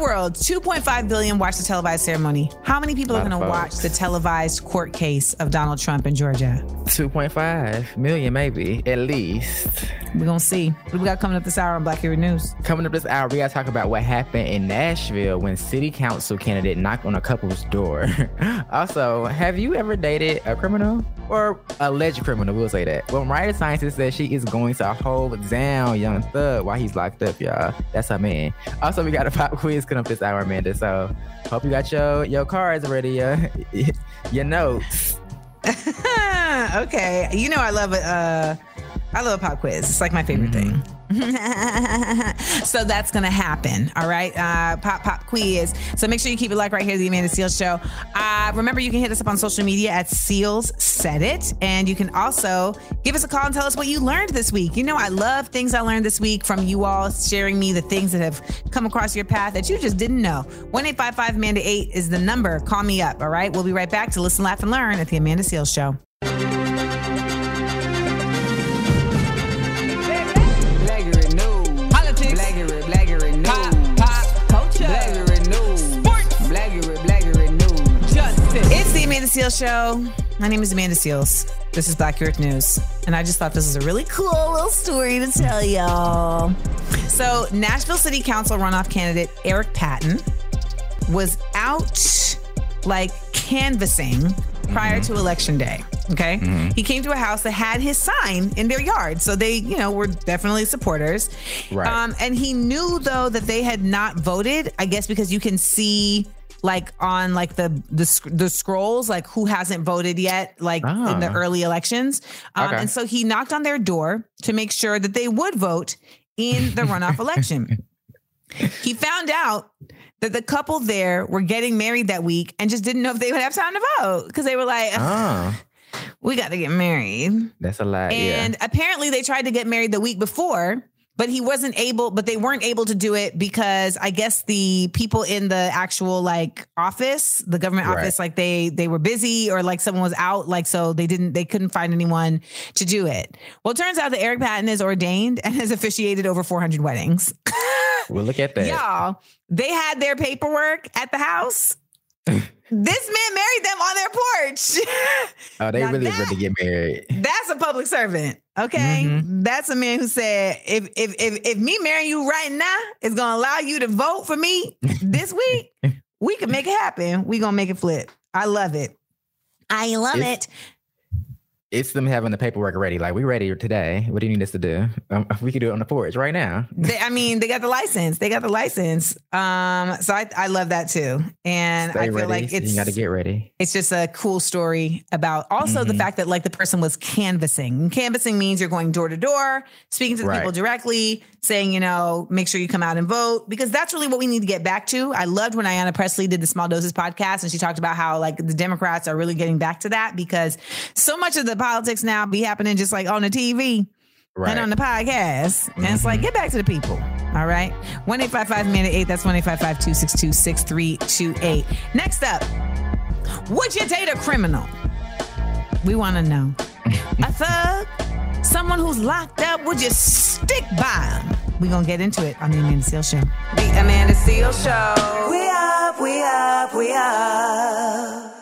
World 2.5 billion watched the televised ceremony. How many people are going to watch the televised court case of Donald Trump in Georgia? 2.5 million, maybe, at least. We're going to see. What we got coming up this hour on Black Hero News? Coming up this hour, we got to talk about what happened in Nashville when city council candidate knocked on a couple's door. also, have you ever dated a criminal or alleged criminal? We'll say that. Well, Mariah Sciences says she is going to hold down Young Thug while he's locked up, y'all. That's her man. Also, we got a pop quiz coming up this hour, Amanda. So, hope you got your your cards ready, uh, your notes. okay. You know I love it. Uh, I love a pop quiz. It's like my favorite thing. so that's gonna happen. All right. Uh, pop pop quiz. So make sure you keep it like right here, at the Amanda Seales Show. Uh, remember, you can hit us up on social media at Seals Said It, and you can also give us a call and tell us what you learned this week. You know, I love things I learned this week from you all sharing me the things that have come across your path that you just didn't know. One eight five five Amanda eight is the number. Call me up. All right. We'll be right back to listen, laugh, and learn at the Amanda Seales Show. Seales Show. My name is Amanda Seales. This is Black Earth News. And I just thought this was a really cool little story to tell y'all. So, Nashville City Council runoff candidate Eric Patton was out like canvassing prior to election day. Okay. Mhm. He came to a house that had his sign in their yard. So they, you know, were definitely supporters. Right. Um, and he knew though that they had not voted, I guess because you can see like on like the the, the scrolls like who hasn't voted yet like in the Ah. early elections um, Okay. and so he knocked on their door to make sure that they would vote in the runoff election he found out that the couple there were getting married that week and just didn't know if they would have time to vote because they were like Oh, we got to get married that's a lot. and apparently they tried to get married the week before, but he wasn't able, but they weren't able to do it because I guess the people in the actual like office, the government Right. office, like they they were busy or like someone was out, like so they didn't they couldn't find anyone to do it. Well, it turns out that Eric Patton is ordained and has officiated over 400 weddings. Well, look at that. Y'all, they had their paperwork at the house. This man married them on their porch. Oh, they Now really that- ready to get married. That's a public servant. Okay. Mm-hmm. That's a man who said, if if if if me marrying you right now is gonna allow you to vote for me this week, we can make it happen. We gonna make it flip. I love it. I love It's- it. It's them having the paperwork ready. Like we ready today. What do you need us to do? Um, we could do it on the porch right now. They, I mean, they got the license. They got the license. Um, so I, I love that too. And Stay I feel ready. like it's you got to get ready. it's just a cool story about also the Mhm. fact that like the person was canvassing. And canvassing means you're going door to door, speaking to the Right. people directly, saying, you know, make sure you come out and vote because that's really what we need to get back to. I loved when Ayanna Pressley did the Small Doses podcast and she talked about how like the Democrats are really getting back to that because so much of the politics now be happening just like on the TV Right. and on the podcast. And it's like, mm-hmm. get back to the people. All right. 1 855 man 8. That's 1 855 262 6328. Next up, would you date a criminal? We want to know. a thug? Someone who's locked up? Would you stick by him? We're going to get into it on the Amanda Seales Show. The Amanda Seales Show. We up, we up, we up.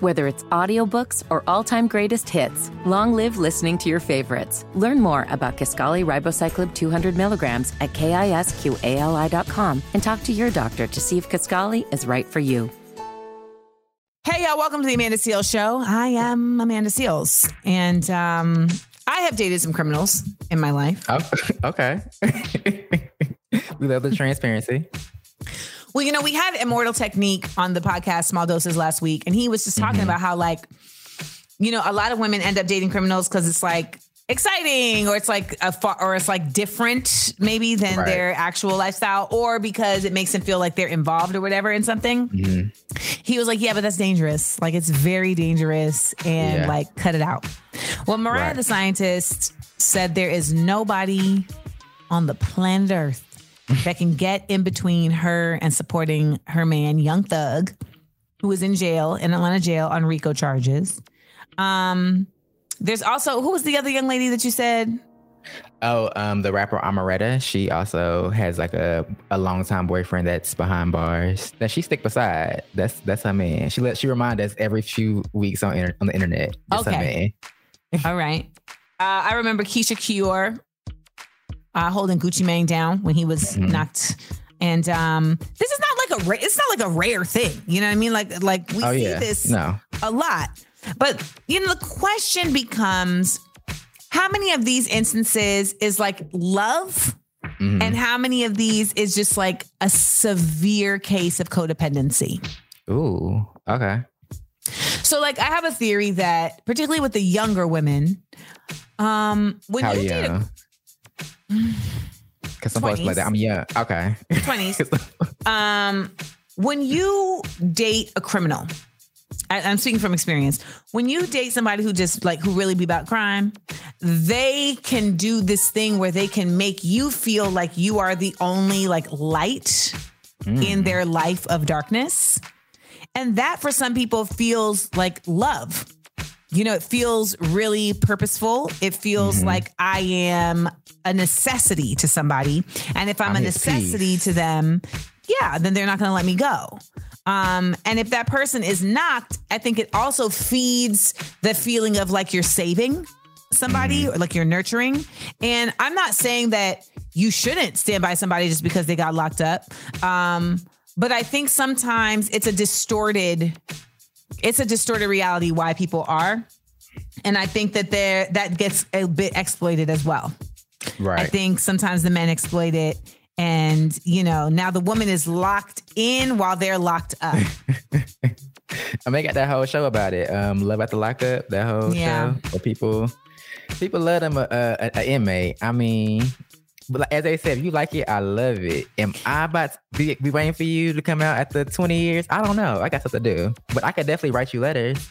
Whether it's audiobooks or all-time greatest hits, long live listening to your favorites. Learn more about Kisqali Ribociclib 200 milligrams at kisqali.com and talk to your doctor to see if Kisqali is right for you. Hey, y'all, welcome to the Amanda Seales Show. I am Amanda Seales, and um, I have dated some criminals in my life. Oh, okay. we love the transparency. Well, you know, we had Immortal Technique on the podcast Small Doses last week, and he was just talking Mhm. about how, like, you know, a lot of women end up dating criminals because it's like exciting or it's like a far or it's like different maybe than Right. their actual lifestyle or because it makes them feel like they're involved or whatever in something. Mhm. He was like, Yeah, but that's dangerous. Like it's very dangerous and Yeah. like cut it out. Well, Mariah Right. the scientist said there is nobody on the planet Earth that can get in between her and supporting her man, Young Thug, who is in jail in Atlanta jail on RICO charges. Um, there's also who was the other young lady that you said? Oh, um, the rapper Omeretta, she also has like a, a longtime boyfriend that's behind bars that she stick beside. That's that's her man. She let she remind us every few weeks on inter, on the internet. That's her Okay. man. All right. Uh, I remember Keyshia Ka'oir uh, holding Gucci Mane down when he was Mhm. knocked. And um, this is not like a ra- it's not like a rare thing. You know what I mean? Like like we oh see yeah. this No. a lot. But you know, the question becomes how many of these instances is like love Mhm. and how many of these is just like a severe case of codependency? Ooh. Okay. So like I have a theory that particularly with the younger women, um when How you date a? Because some folks like that. I'm young. Okay. 20s. um, when you date a criminal, I, I'm speaking from experience. When you date somebody who just like who really be about crime, they can do this thing where they can make you feel like you are the only like light in their life of darkness. And that for some people feels like love. You know, it feels really purposeful. It feels Mhm. like I am a necessity to somebody. And if I'm, I'm a necessity to them, yeah, then they're not going to let me go. Um, and if that person is not, I think it also feeds the feeling of like you're saving somebody or like you're nurturing. And I'm not saying that you shouldn't stand by somebody just because they got locked up. Um, but I think sometimes it's a distorted, it's a distorted reality why people are. And I think that there that gets a bit exploited as well. Right. I think sometimes the men exploit it. And, you know, now the woman is locked in while they're locked up. I mean, I got that whole show about it. Um, Love at the Lockup. That whole Yeah. show where people people love them a, a, a inmate. I mean, but as I said, if you like it, I love it. Am I about to be, be waiting for you to come out after 20 years? I don't know. I got stuff to do, but I could definitely write you letters.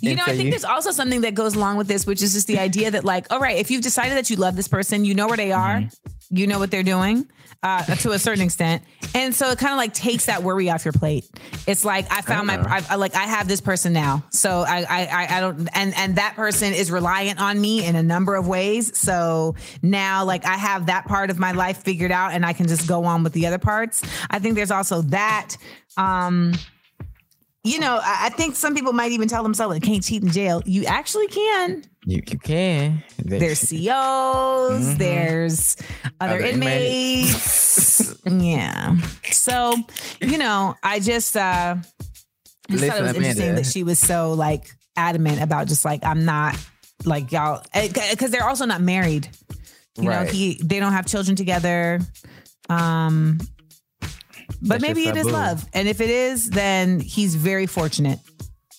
You know, I think you- there's also something that goes along with this, which is just the idea that, like, all right, if you've decided that you love this person, you know where they are, mm-hmm. You know what they're doing uh, to a certain extent, and so it kind of like takes that worry off your plate. It's like I found my, I, I- like I have this person now, so I, I, I, I don't, and and that person is reliant on me in a number of ways. So now, like I have that part of my life figured out, and I can just go on with the other parts. I think there's also that. Um, you know, I, I think some people might even tell themselves they can't cheat in jail. You actually can. You, you can. There's COs, there's other, Other inmates. yeah. So, you know, I just uh I just thought it was interesting that she was so like adamant about just like I'm not like y'all because they're also not married. You Right. know, he they don't have children together. Um but That's maybe it is love. And if it is, then he's very fortunate.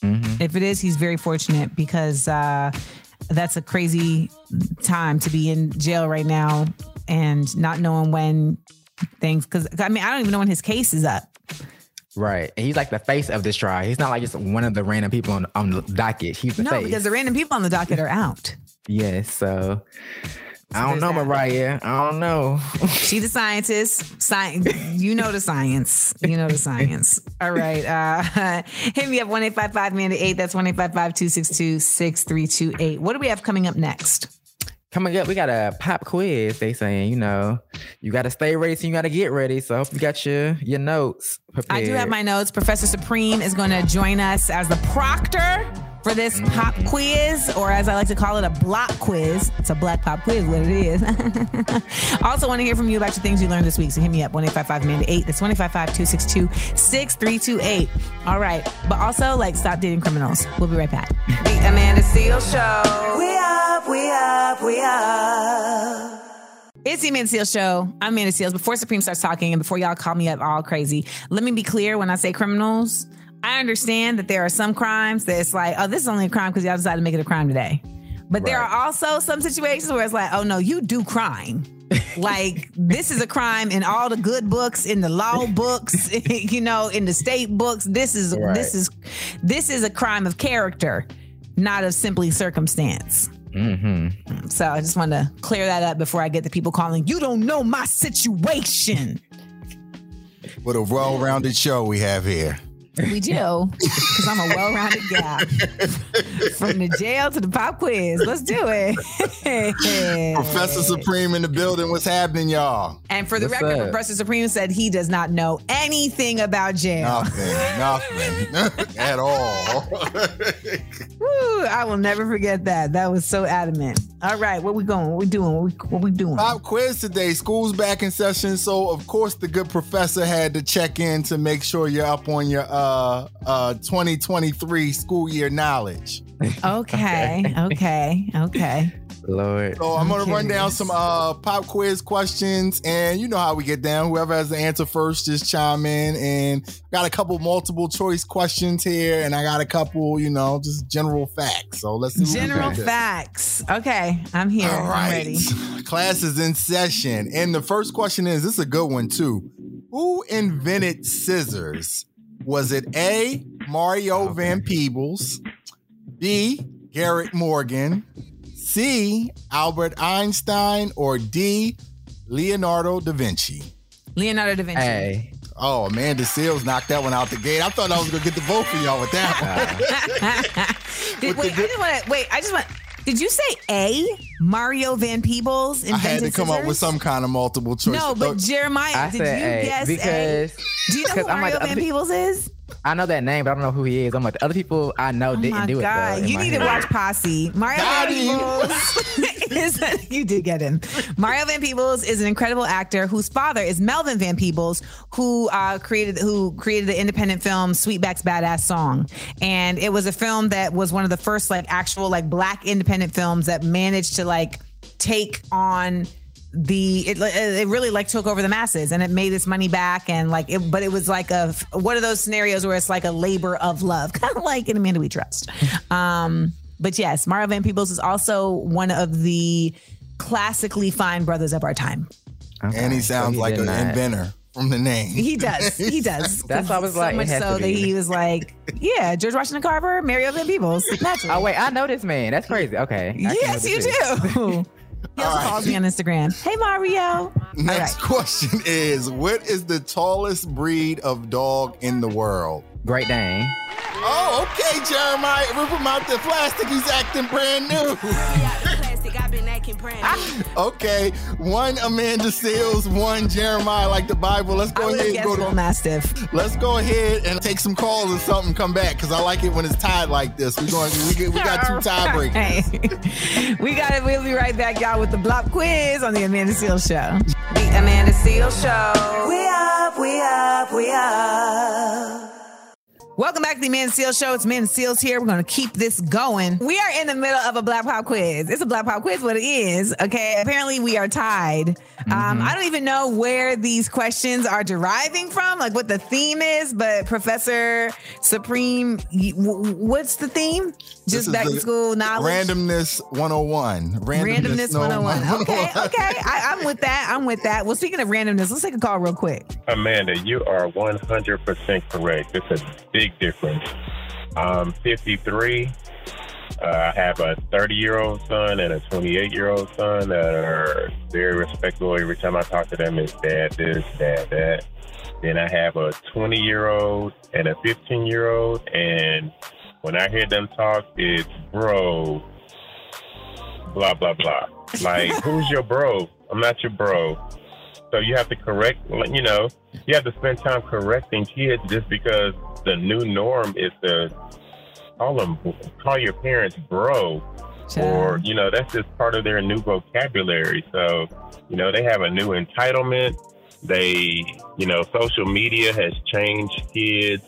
Mm-hmm. If it is, he's very fortunate because uh, that's a crazy time to be in jail right now and not knowing when things. Because I mean, I don't even know when his case is up. Right. And he's like the face of this trial. He's not like just one of the random people on, on the docket. He's the No, face. because the random people on the docket are out. yes. So, I don't there's know, that. Mariah. I don't know. She's a scientist. Science, you know the science. You know the science. All right. Uh, hit me up one eight five five man eight. That's one eight five five two six two six three two eight. What do we have coming up next? Coming up, we got a pop quiz. They saying, you know, you got to stay ready, so you got to get ready. So I hope you got your your notes prepared. I do have my notes. Professor Supreme is going to join us as the proctor for this pop quiz, or as I like to call it, a block quiz. It's a black pop quiz, what it is. also, want to hear from you about your things you learned this week. So hit me up, 1 Amanda 8. That's 1 262 6328. All right. But also, like, stop dating criminals. We'll be right back. The Amanda Seales Show. We up, we up, we up. It's the Amanda Seales Show. I'm Amanda Seales. Before Supreme starts talking and before y'all call me up all crazy, let me be clear when I say criminals, I understand that there are some crimes that it's like, oh, this is only a crime because y'all decided to make it a crime today. But there are also some situations where it's like, oh no, you do crime. like this is a crime in all the good books, in the law books, you know, in the state books. This is Right. this is this is a crime of character, not of simply circumstance. Mm-hmm. So I just want to clear that up before I get the people calling. You don't know my situation. What a well-rounded show we have here. We do because I'm a well-rounded gal. From the jail to the pop quiz, let's do it. Professor Supreme in the building. What's happening, y'all? And for the What's record, up? Professor Supreme said he does not know anything about jail. Nothing, nothing at all. Woo, I will never forget that. That was so adamant. All right, what we going? What we doing? What we, what we doing? Pop quiz today. School's back in session, so of course the good professor had to check in to make sure you're up on your uh uh 2023 school year knowledge. Okay, okay, okay. Lord. So I'm gonna run down some uh pop quiz questions, and you know how we get down. Whoever has the answer first, just chime in. And got a couple multiple choice questions here, and I got a couple, you know, just general facts. So let's see. General got. facts. Okay, I'm here. All I'm ready. Class is in session. And the first question is this is a good one, too. Who invented scissors? Was it A, Mario ah, Van Peebles, B, Garrett Morgan, C, Albert Einstein, or D, Leonardo da Vinci? Leonardo da Vinci. Hey. Oh, Amanda Seales knocked that one out the gate. I thought I was going to get the vote for y'all with that one. Did, wait, I just want to wait. I just want. Did you say A? Mario Van Peebles I had to come up with some kind of multiple choice. No, but oh. Jeremiah, I did you A guess because A? Do you know who 'cause I'm like Mario Van other- Peebles is? I know that name, but I don't know who he is. I'm like the other people I know Oh didn't my do it. God, though, you my need to watch Posse. Mario Van. Peebles is you did get him. Mario Van Peebles is an incredible actor whose father is Melvin Van Peebles, who uh, created who created the independent film Sweetback's Badass Song, and it was a film that was one of the first like actual like black independent films that managed to like take on the it, it really like took over the masses and it made its money back and like it but it was like a one of those scenarios where it's like a labor of love kind of like in Amanda We Trust um but yes Mario Van Peebles is also one of the classically fine brothers of our time and he sounds he like an not. inventor from the name. he does he does That's why I was so like, it much so that he was like yeah George Washington Carver Mario Van Peebles naturally Oh wait, I know this man. That's crazy. Okay. I yes you this. do He also calls me on Instagram. Hey Mario. Next question is What is the tallest breed of dog in the world? Great Dane. Oh, okay, Jeremiah. Rip him out the plastic. He's acting brand new. Ah. okay, one Amanda Seales, one Jeremiah, like the Bible. Let's go I ahead and go to Bull Mastiff. Let's go ahead and take some calls or something. Come back because I like it when it's tied like this. We're going. We, get, we got two tiebreakers. Hey. we got it. We'll be right back, y'all, with the block quiz on the Amanda Seales Show. The Amanda Seales Show. We up, we up, we up. Welcome back to the Man Seal Show. It's Man Seals here. We're going to keep this going. We are in the middle of a Black Pop quiz. It's a Black Pop quiz, what it is. Okay. Apparently, we are tied. Um, I don't even know where these questions are deriving from, like what the theme is, but Professor Supreme, y- w- w- what's the theme? This Just back to school knowledge. Randomness 101. Randomness, no- 101. Okay, okay. I, I'm with that. I'm with that. Well, speaking of randomness, let's take a call real quick. Amanda, you are 100% correct. It's a big difference. I'm 53. Uh, I have a 30 year old son and a 28 year old son that are very respectful. Every time I talk to them, it's dad this, dad that. Then I have a 20 year old and a 15 year old. And when I hear them talk, it's bro, blah, blah, blah. Like, who's your bro? I'm not your bro. So you have to correct, you know, you have to spend time correcting kids just because the new norm is to call them, call your parents bro, or you know, that's just part of their new vocabulary. So, you know, they have a new entitlement. They, you know, social media has changed kids.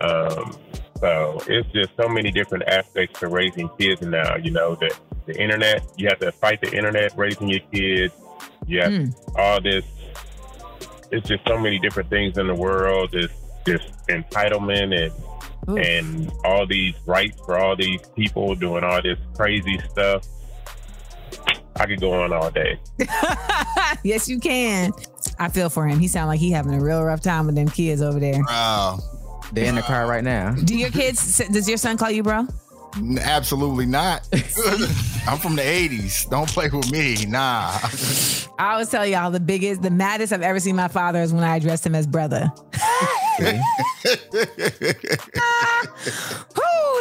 Um, so it's just so many different aspects to raising kids now. You know, the the internet, you have to fight the internet raising your kids. You have hmm. all this it's just so many different things in the world. It's just entitlement and and all these rights for all these people doing all this crazy stuff. I could go on all day. yes, you can. I feel for him. He sound like he having a real rough time with them kids over there. Wow. They're in the car right now. Do your kids? Does your son call you bro? Absolutely not. I'm from the 80s. Don't play with me. Nah. I always tell y'all the biggest, the maddest I've ever seen my father is when I addressed him as brother. Whew,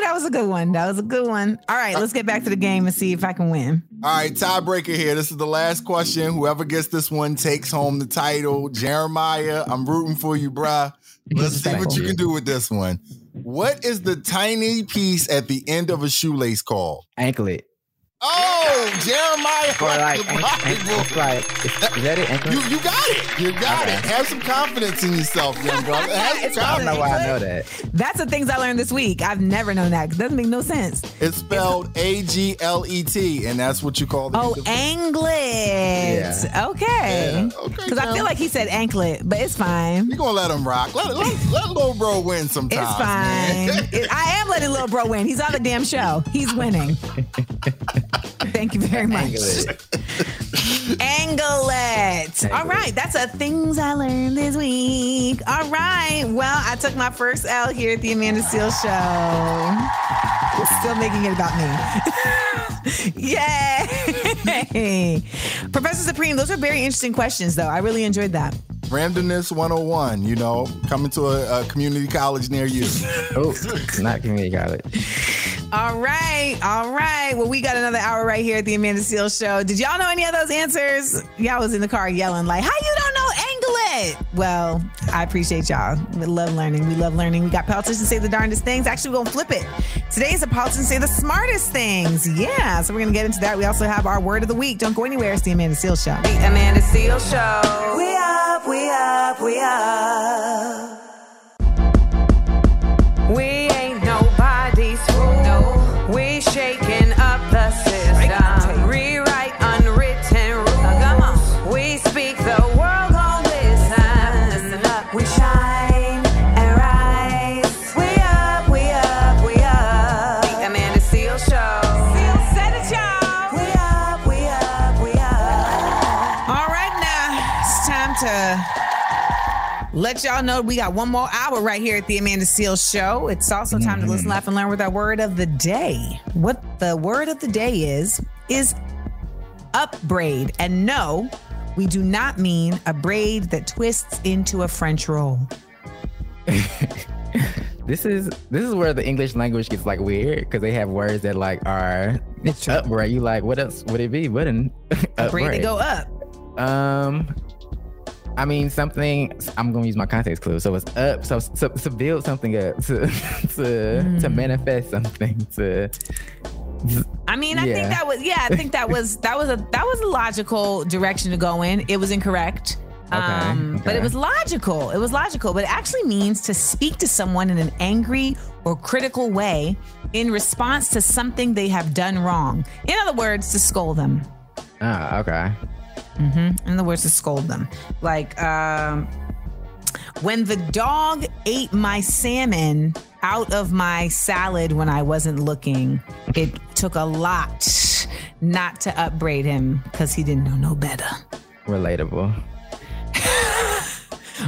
that was a good one. That was a good one. All right, let's get back to the game and see if I can win. All right, tiebreaker here. This is the last question. Whoever gets this one takes home the title. Jeremiah, I'm rooting for you, bruh. Let's see what you can do with this one. What is the tiny piece at the end of a shoelace called? Anklet. Oh, Jeremiah. Or like, the ankle, ankle, Bible. it's like, is, is that it? Anklet? You, you got it. You got it. Have some confidence in yourself, young brother. Have some It's I don't know why I know that. That's the things I learned this week. I've never known that. It doesn't make no sense. It's spelled A G L E T, and that's what you call the Oh, anklet. Yeah. Okay. Yeah, okay, Because I feel like he said anklet, but it's fine. You're gonna let him rock. Let, let, let little bro win sometimes. It's fine. It- I am letting little bro win. He's on the damn show. He's winning. Thank you very much. Anglet. All right. That's a things I learned this week. All right. Well, I took my first L here at the Amanda Seales Show. Still making it about me. Yay. Professor Supreme, those are very interesting questions, though. I really enjoyed that. Randomness 101, you know, coming to a, a community college near you. Oh, not community college. All right, all right. Well, we got another hour right here at the Amanda Seales Show. Did y'all know any of those answers? Y'all was in the car yelling like, "How you don't know Anglet?" Well, I appreciate y'all. We love learning. We love learning. We got politicians say the darndest things. Actually, we're gonna flip it. Today is a politician say the smartest things. Yeah, so we're gonna get into that. We also have our word of the week. Don't go anywhere. It's the Amanda Seales Show. The Amanda Seales Show. We up, we up, we up. We let y'all know we got one more hour right here at the Amanda Seales Show. It's also time to listen, laugh, and learn with our word of the day. What the word of the day is, is upbraid. And no, we do not mean a braid that twists into a French roll. This is this is where the English language gets like weird because they have words that like are it's upbraid. You like what else would it be? What an A braid to go up. Um, I mean something. I'm gonna use my context clue. So it's up. So so to build something up to to to manifest something to. I mean, I think that was yeah, I think that was that was a that was a logical direction to go in. It was incorrect. Um, but it was logical. It was logical, but it actually means to speak to someone in an angry or critical way in response to something they have done wrong. In other words, to scold them. Ah, okay. Mm-hmm. In other words, to scold them. Like um, when the dog ate my salmon out of my salad when I wasn't looking, it took a lot not to upbraid him because he didn't know no better. Relatable.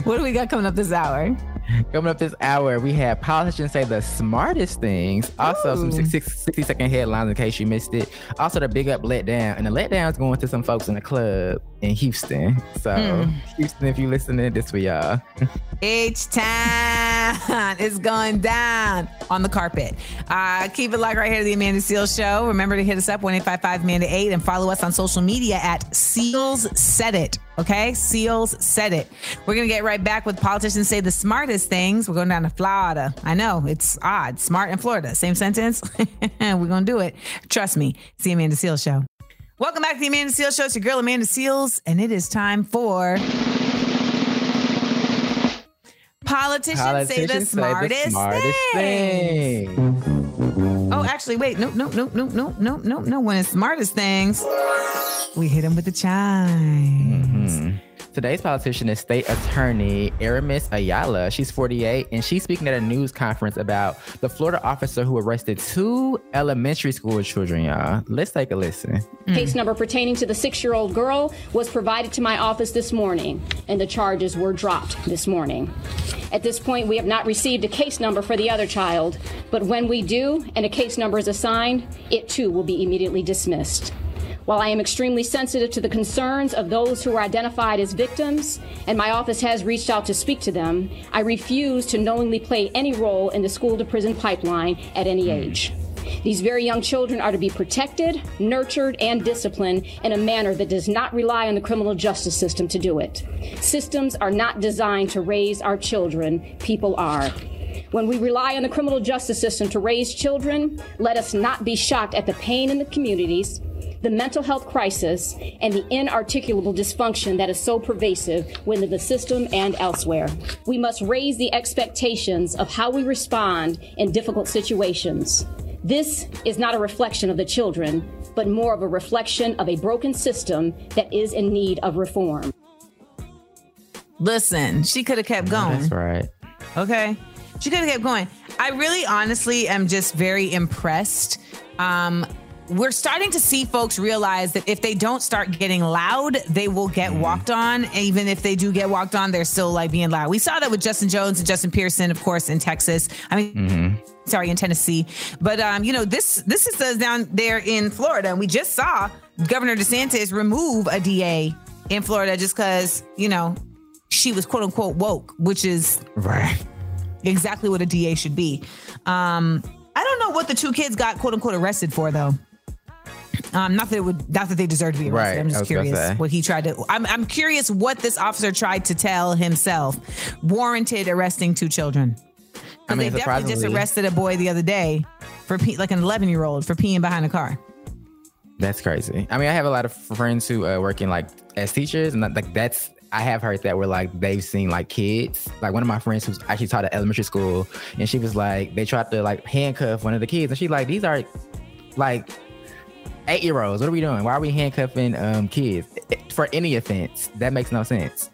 What do we got coming up this hour? Coming up this hour, we have politicians say the smartest things. Also, some 60, 60 second headlines in case you missed it. Also, the big up letdown. And the letdown is going to some folks in the club in Houston. So, Hmm. Houston, if you're listening, this for y'all. H Town is going down on the carpet. Uh, keep it locked right here to the Amanda Seales Show. Remember to hit us up 1 855 Amanda 8 and follow us on social media at Seales Said It. Okay? Seales Said It. We're going to get right back with politicians say the smartest things. We're going down to Florida. I know it's odd. Smart in Florida. Same sentence. We're going to do it. Trust me. It's the Amanda Seales Show. Welcome back to the Amanda Seales Show. It's your girl, Amanda Seales, and it is time for. Politicians, say the Politicians smartest, smartest things. thing. Oh, actually, wait. No, no, no, no, no, no, no, no. When it's smartest things, we hit them with the chime. Mhm. Today's politician is State Attorney Aramis Ayala. She's 48, and she's speaking at a news conference about the Florida officer who arrested two elementary school children, y'all. Let's take a listen. Mm. Case number pertaining to the six year old girl was provided to my office this morning, and the charges were dropped this morning. At this point, we have not received a case number for the other child, but when we do and a case number is assigned, it too will be immediately dismissed. While I am extremely sensitive to the concerns of those who were identified as victims, and my office has reached out to speak to them, I refuse to knowingly play any role in the school to prison pipeline at any hmm. age. These very young children are to be protected, nurtured, and disciplined in a manner that does not rely on the criminal justice system to do it. Systems are not designed to raise our children, people are. When we rely on the criminal justice system to raise children, let us not be shocked at the pain in the communities, the mental health crisis, and the inarticulable dysfunction that is so pervasive within the system and elsewhere. We must raise the expectations of how we respond in difficult situations. This is not a reflection of the children, but more of a reflection of a broken system that is in need of reform. Listen, she could have kept going. That's right. Okay. She could have kept going. I really honestly am just very impressed. Um, we're starting to see folks realize that if they don't start getting loud, they will get walked on. Even if they do get walked on, they're still like being loud. We saw that with Justin Jones and Justin Pearson, of course, in Texas. I mean, sorry, in Tennessee. But um, you know, this this is down there in Florida, and we just saw Governor DeSantis remove a DA in Florida just because you know she was quote unquote woke, which is right exactly what a DA should be. Um, I don't know what the two kids got quote unquote arrested for though. Um, not that it would, not that they deserve to be arrested. Right, I'm just curious what he tried to. I'm, I'm curious what this officer tried to tell himself warranted arresting two children. I mean, they definitely just arrested a boy the other day for pee, like an 11 year old for peeing behind a car. That's crazy. I mean, I have a lot of friends who uh, work in like as teachers, and like that's I have heard that where like they've seen like kids. Like one of my friends who's actually taught at elementary school, and she was like they tried to like handcuff one of the kids, and she like these are like eight year olds. What are we doing? Why are we handcuffing um kids for any offense? That makes no sense.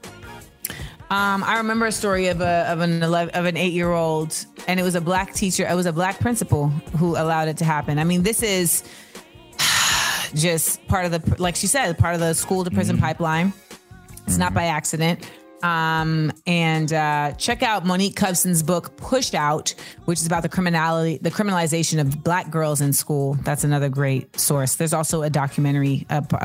Um, I remember a story of a of an 11, of an eight year old, and it was a black teacher. It was a black principal who allowed it to happen. I mean, this is just part of the, like she said, part of the school to prison pipeline. It's not by accident. Um, and uh, check out Monique Cubson's book "Pushed Out," which is about the criminality, the criminalization of Black girls in school. That's another great source. There's also a documentary, a, a,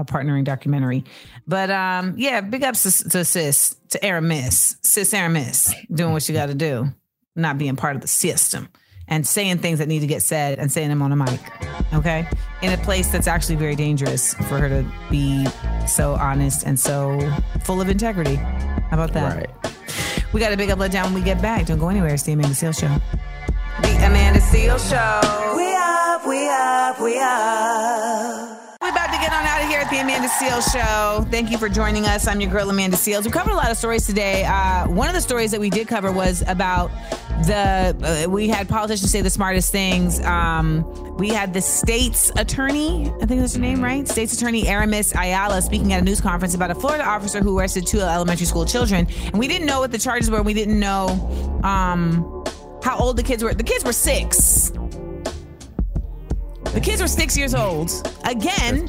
a partnering documentary. But um, yeah, big ups to, to sis, to Aramis, sis Aramis, doing what you got to do, not being part of the system and saying things that need to get said and saying them on a mic. Okay. In a place that's actually very dangerous for her to be so honest and so full of integrity. How about that? Right. We got a big up let down when we get back. Don't go anywhere. It's the Amanda Seal Show. The Amanda Seal Show. We up, we up, we up. Here at the Amanda Seales Show. Thank you for joining us. I'm your girl, Amanda Seales. We covered a lot of stories today. Uh, one of the stories that we did cover was about the, uh, we had politicians say the smartest things. Um, we had the state's attorney, I think that's her name, right? State's attorney Aramis Ayala speaking at a news conference about a Florida officer who arrested two elementary school children. And we didn't know what the charges were. We didn't know um, how old the kids were. The kids were six. The kids were six years old. Again,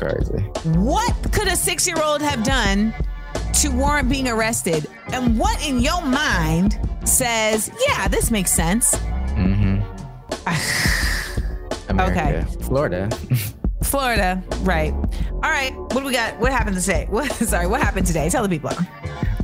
what could a six year old have done to warrant being arrested? And what in your mind says, yeah, this makes sense? Mm-hmm. Okay. Florida. Florida, right. All right. What do we got? What happened today? What sorry, what happened today? Tell the people.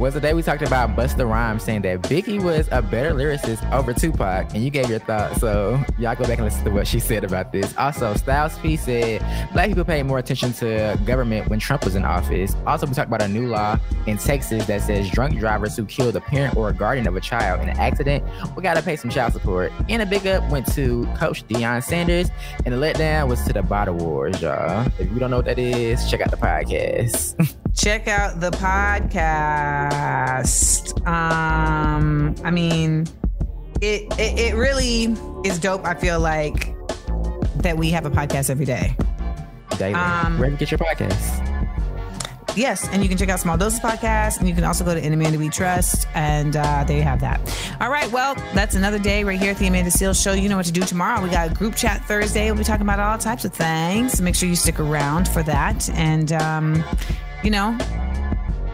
Was the day we talked about Busta Rhymes saying that Biggie was a better lyricist over Tupac, and you gave your thoughts. So y'all go back and listen to what she said about this. Also, Styles P said black people pay more attention to government when Trump was in office. Also, we talked about a new law in Texas that says drunk drivers who kill the parent or a guardian of a child in an accident, we gotta pay some child support. And a big up went to Coach Deion Sanders, and the letdown was to the Bottle Wars, y'all. If you don't know what that is, check out the podcast. Check out the podcast. Um, I mean, it, it it really is dope. I feel like that we have a podcast every day. Daily. Um, Where you get your podcast? Yes, and you can check out Small Doses Podcast, and you can also go to In Amanda We Trust, and uh, there you have that. All right, well, that's another day right here at the Amanda Seales Show. You know what to do tomorrow. We got a group chat Thursday. We'll be talking about all types of things. So make sure you stick around for that. And, um, you know,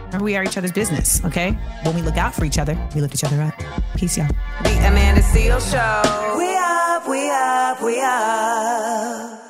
remember we are each other's business, okay? When we look out for each other, we lift each other up. Peace, y'all. The Amanda Seal Show. We up, we up, we up.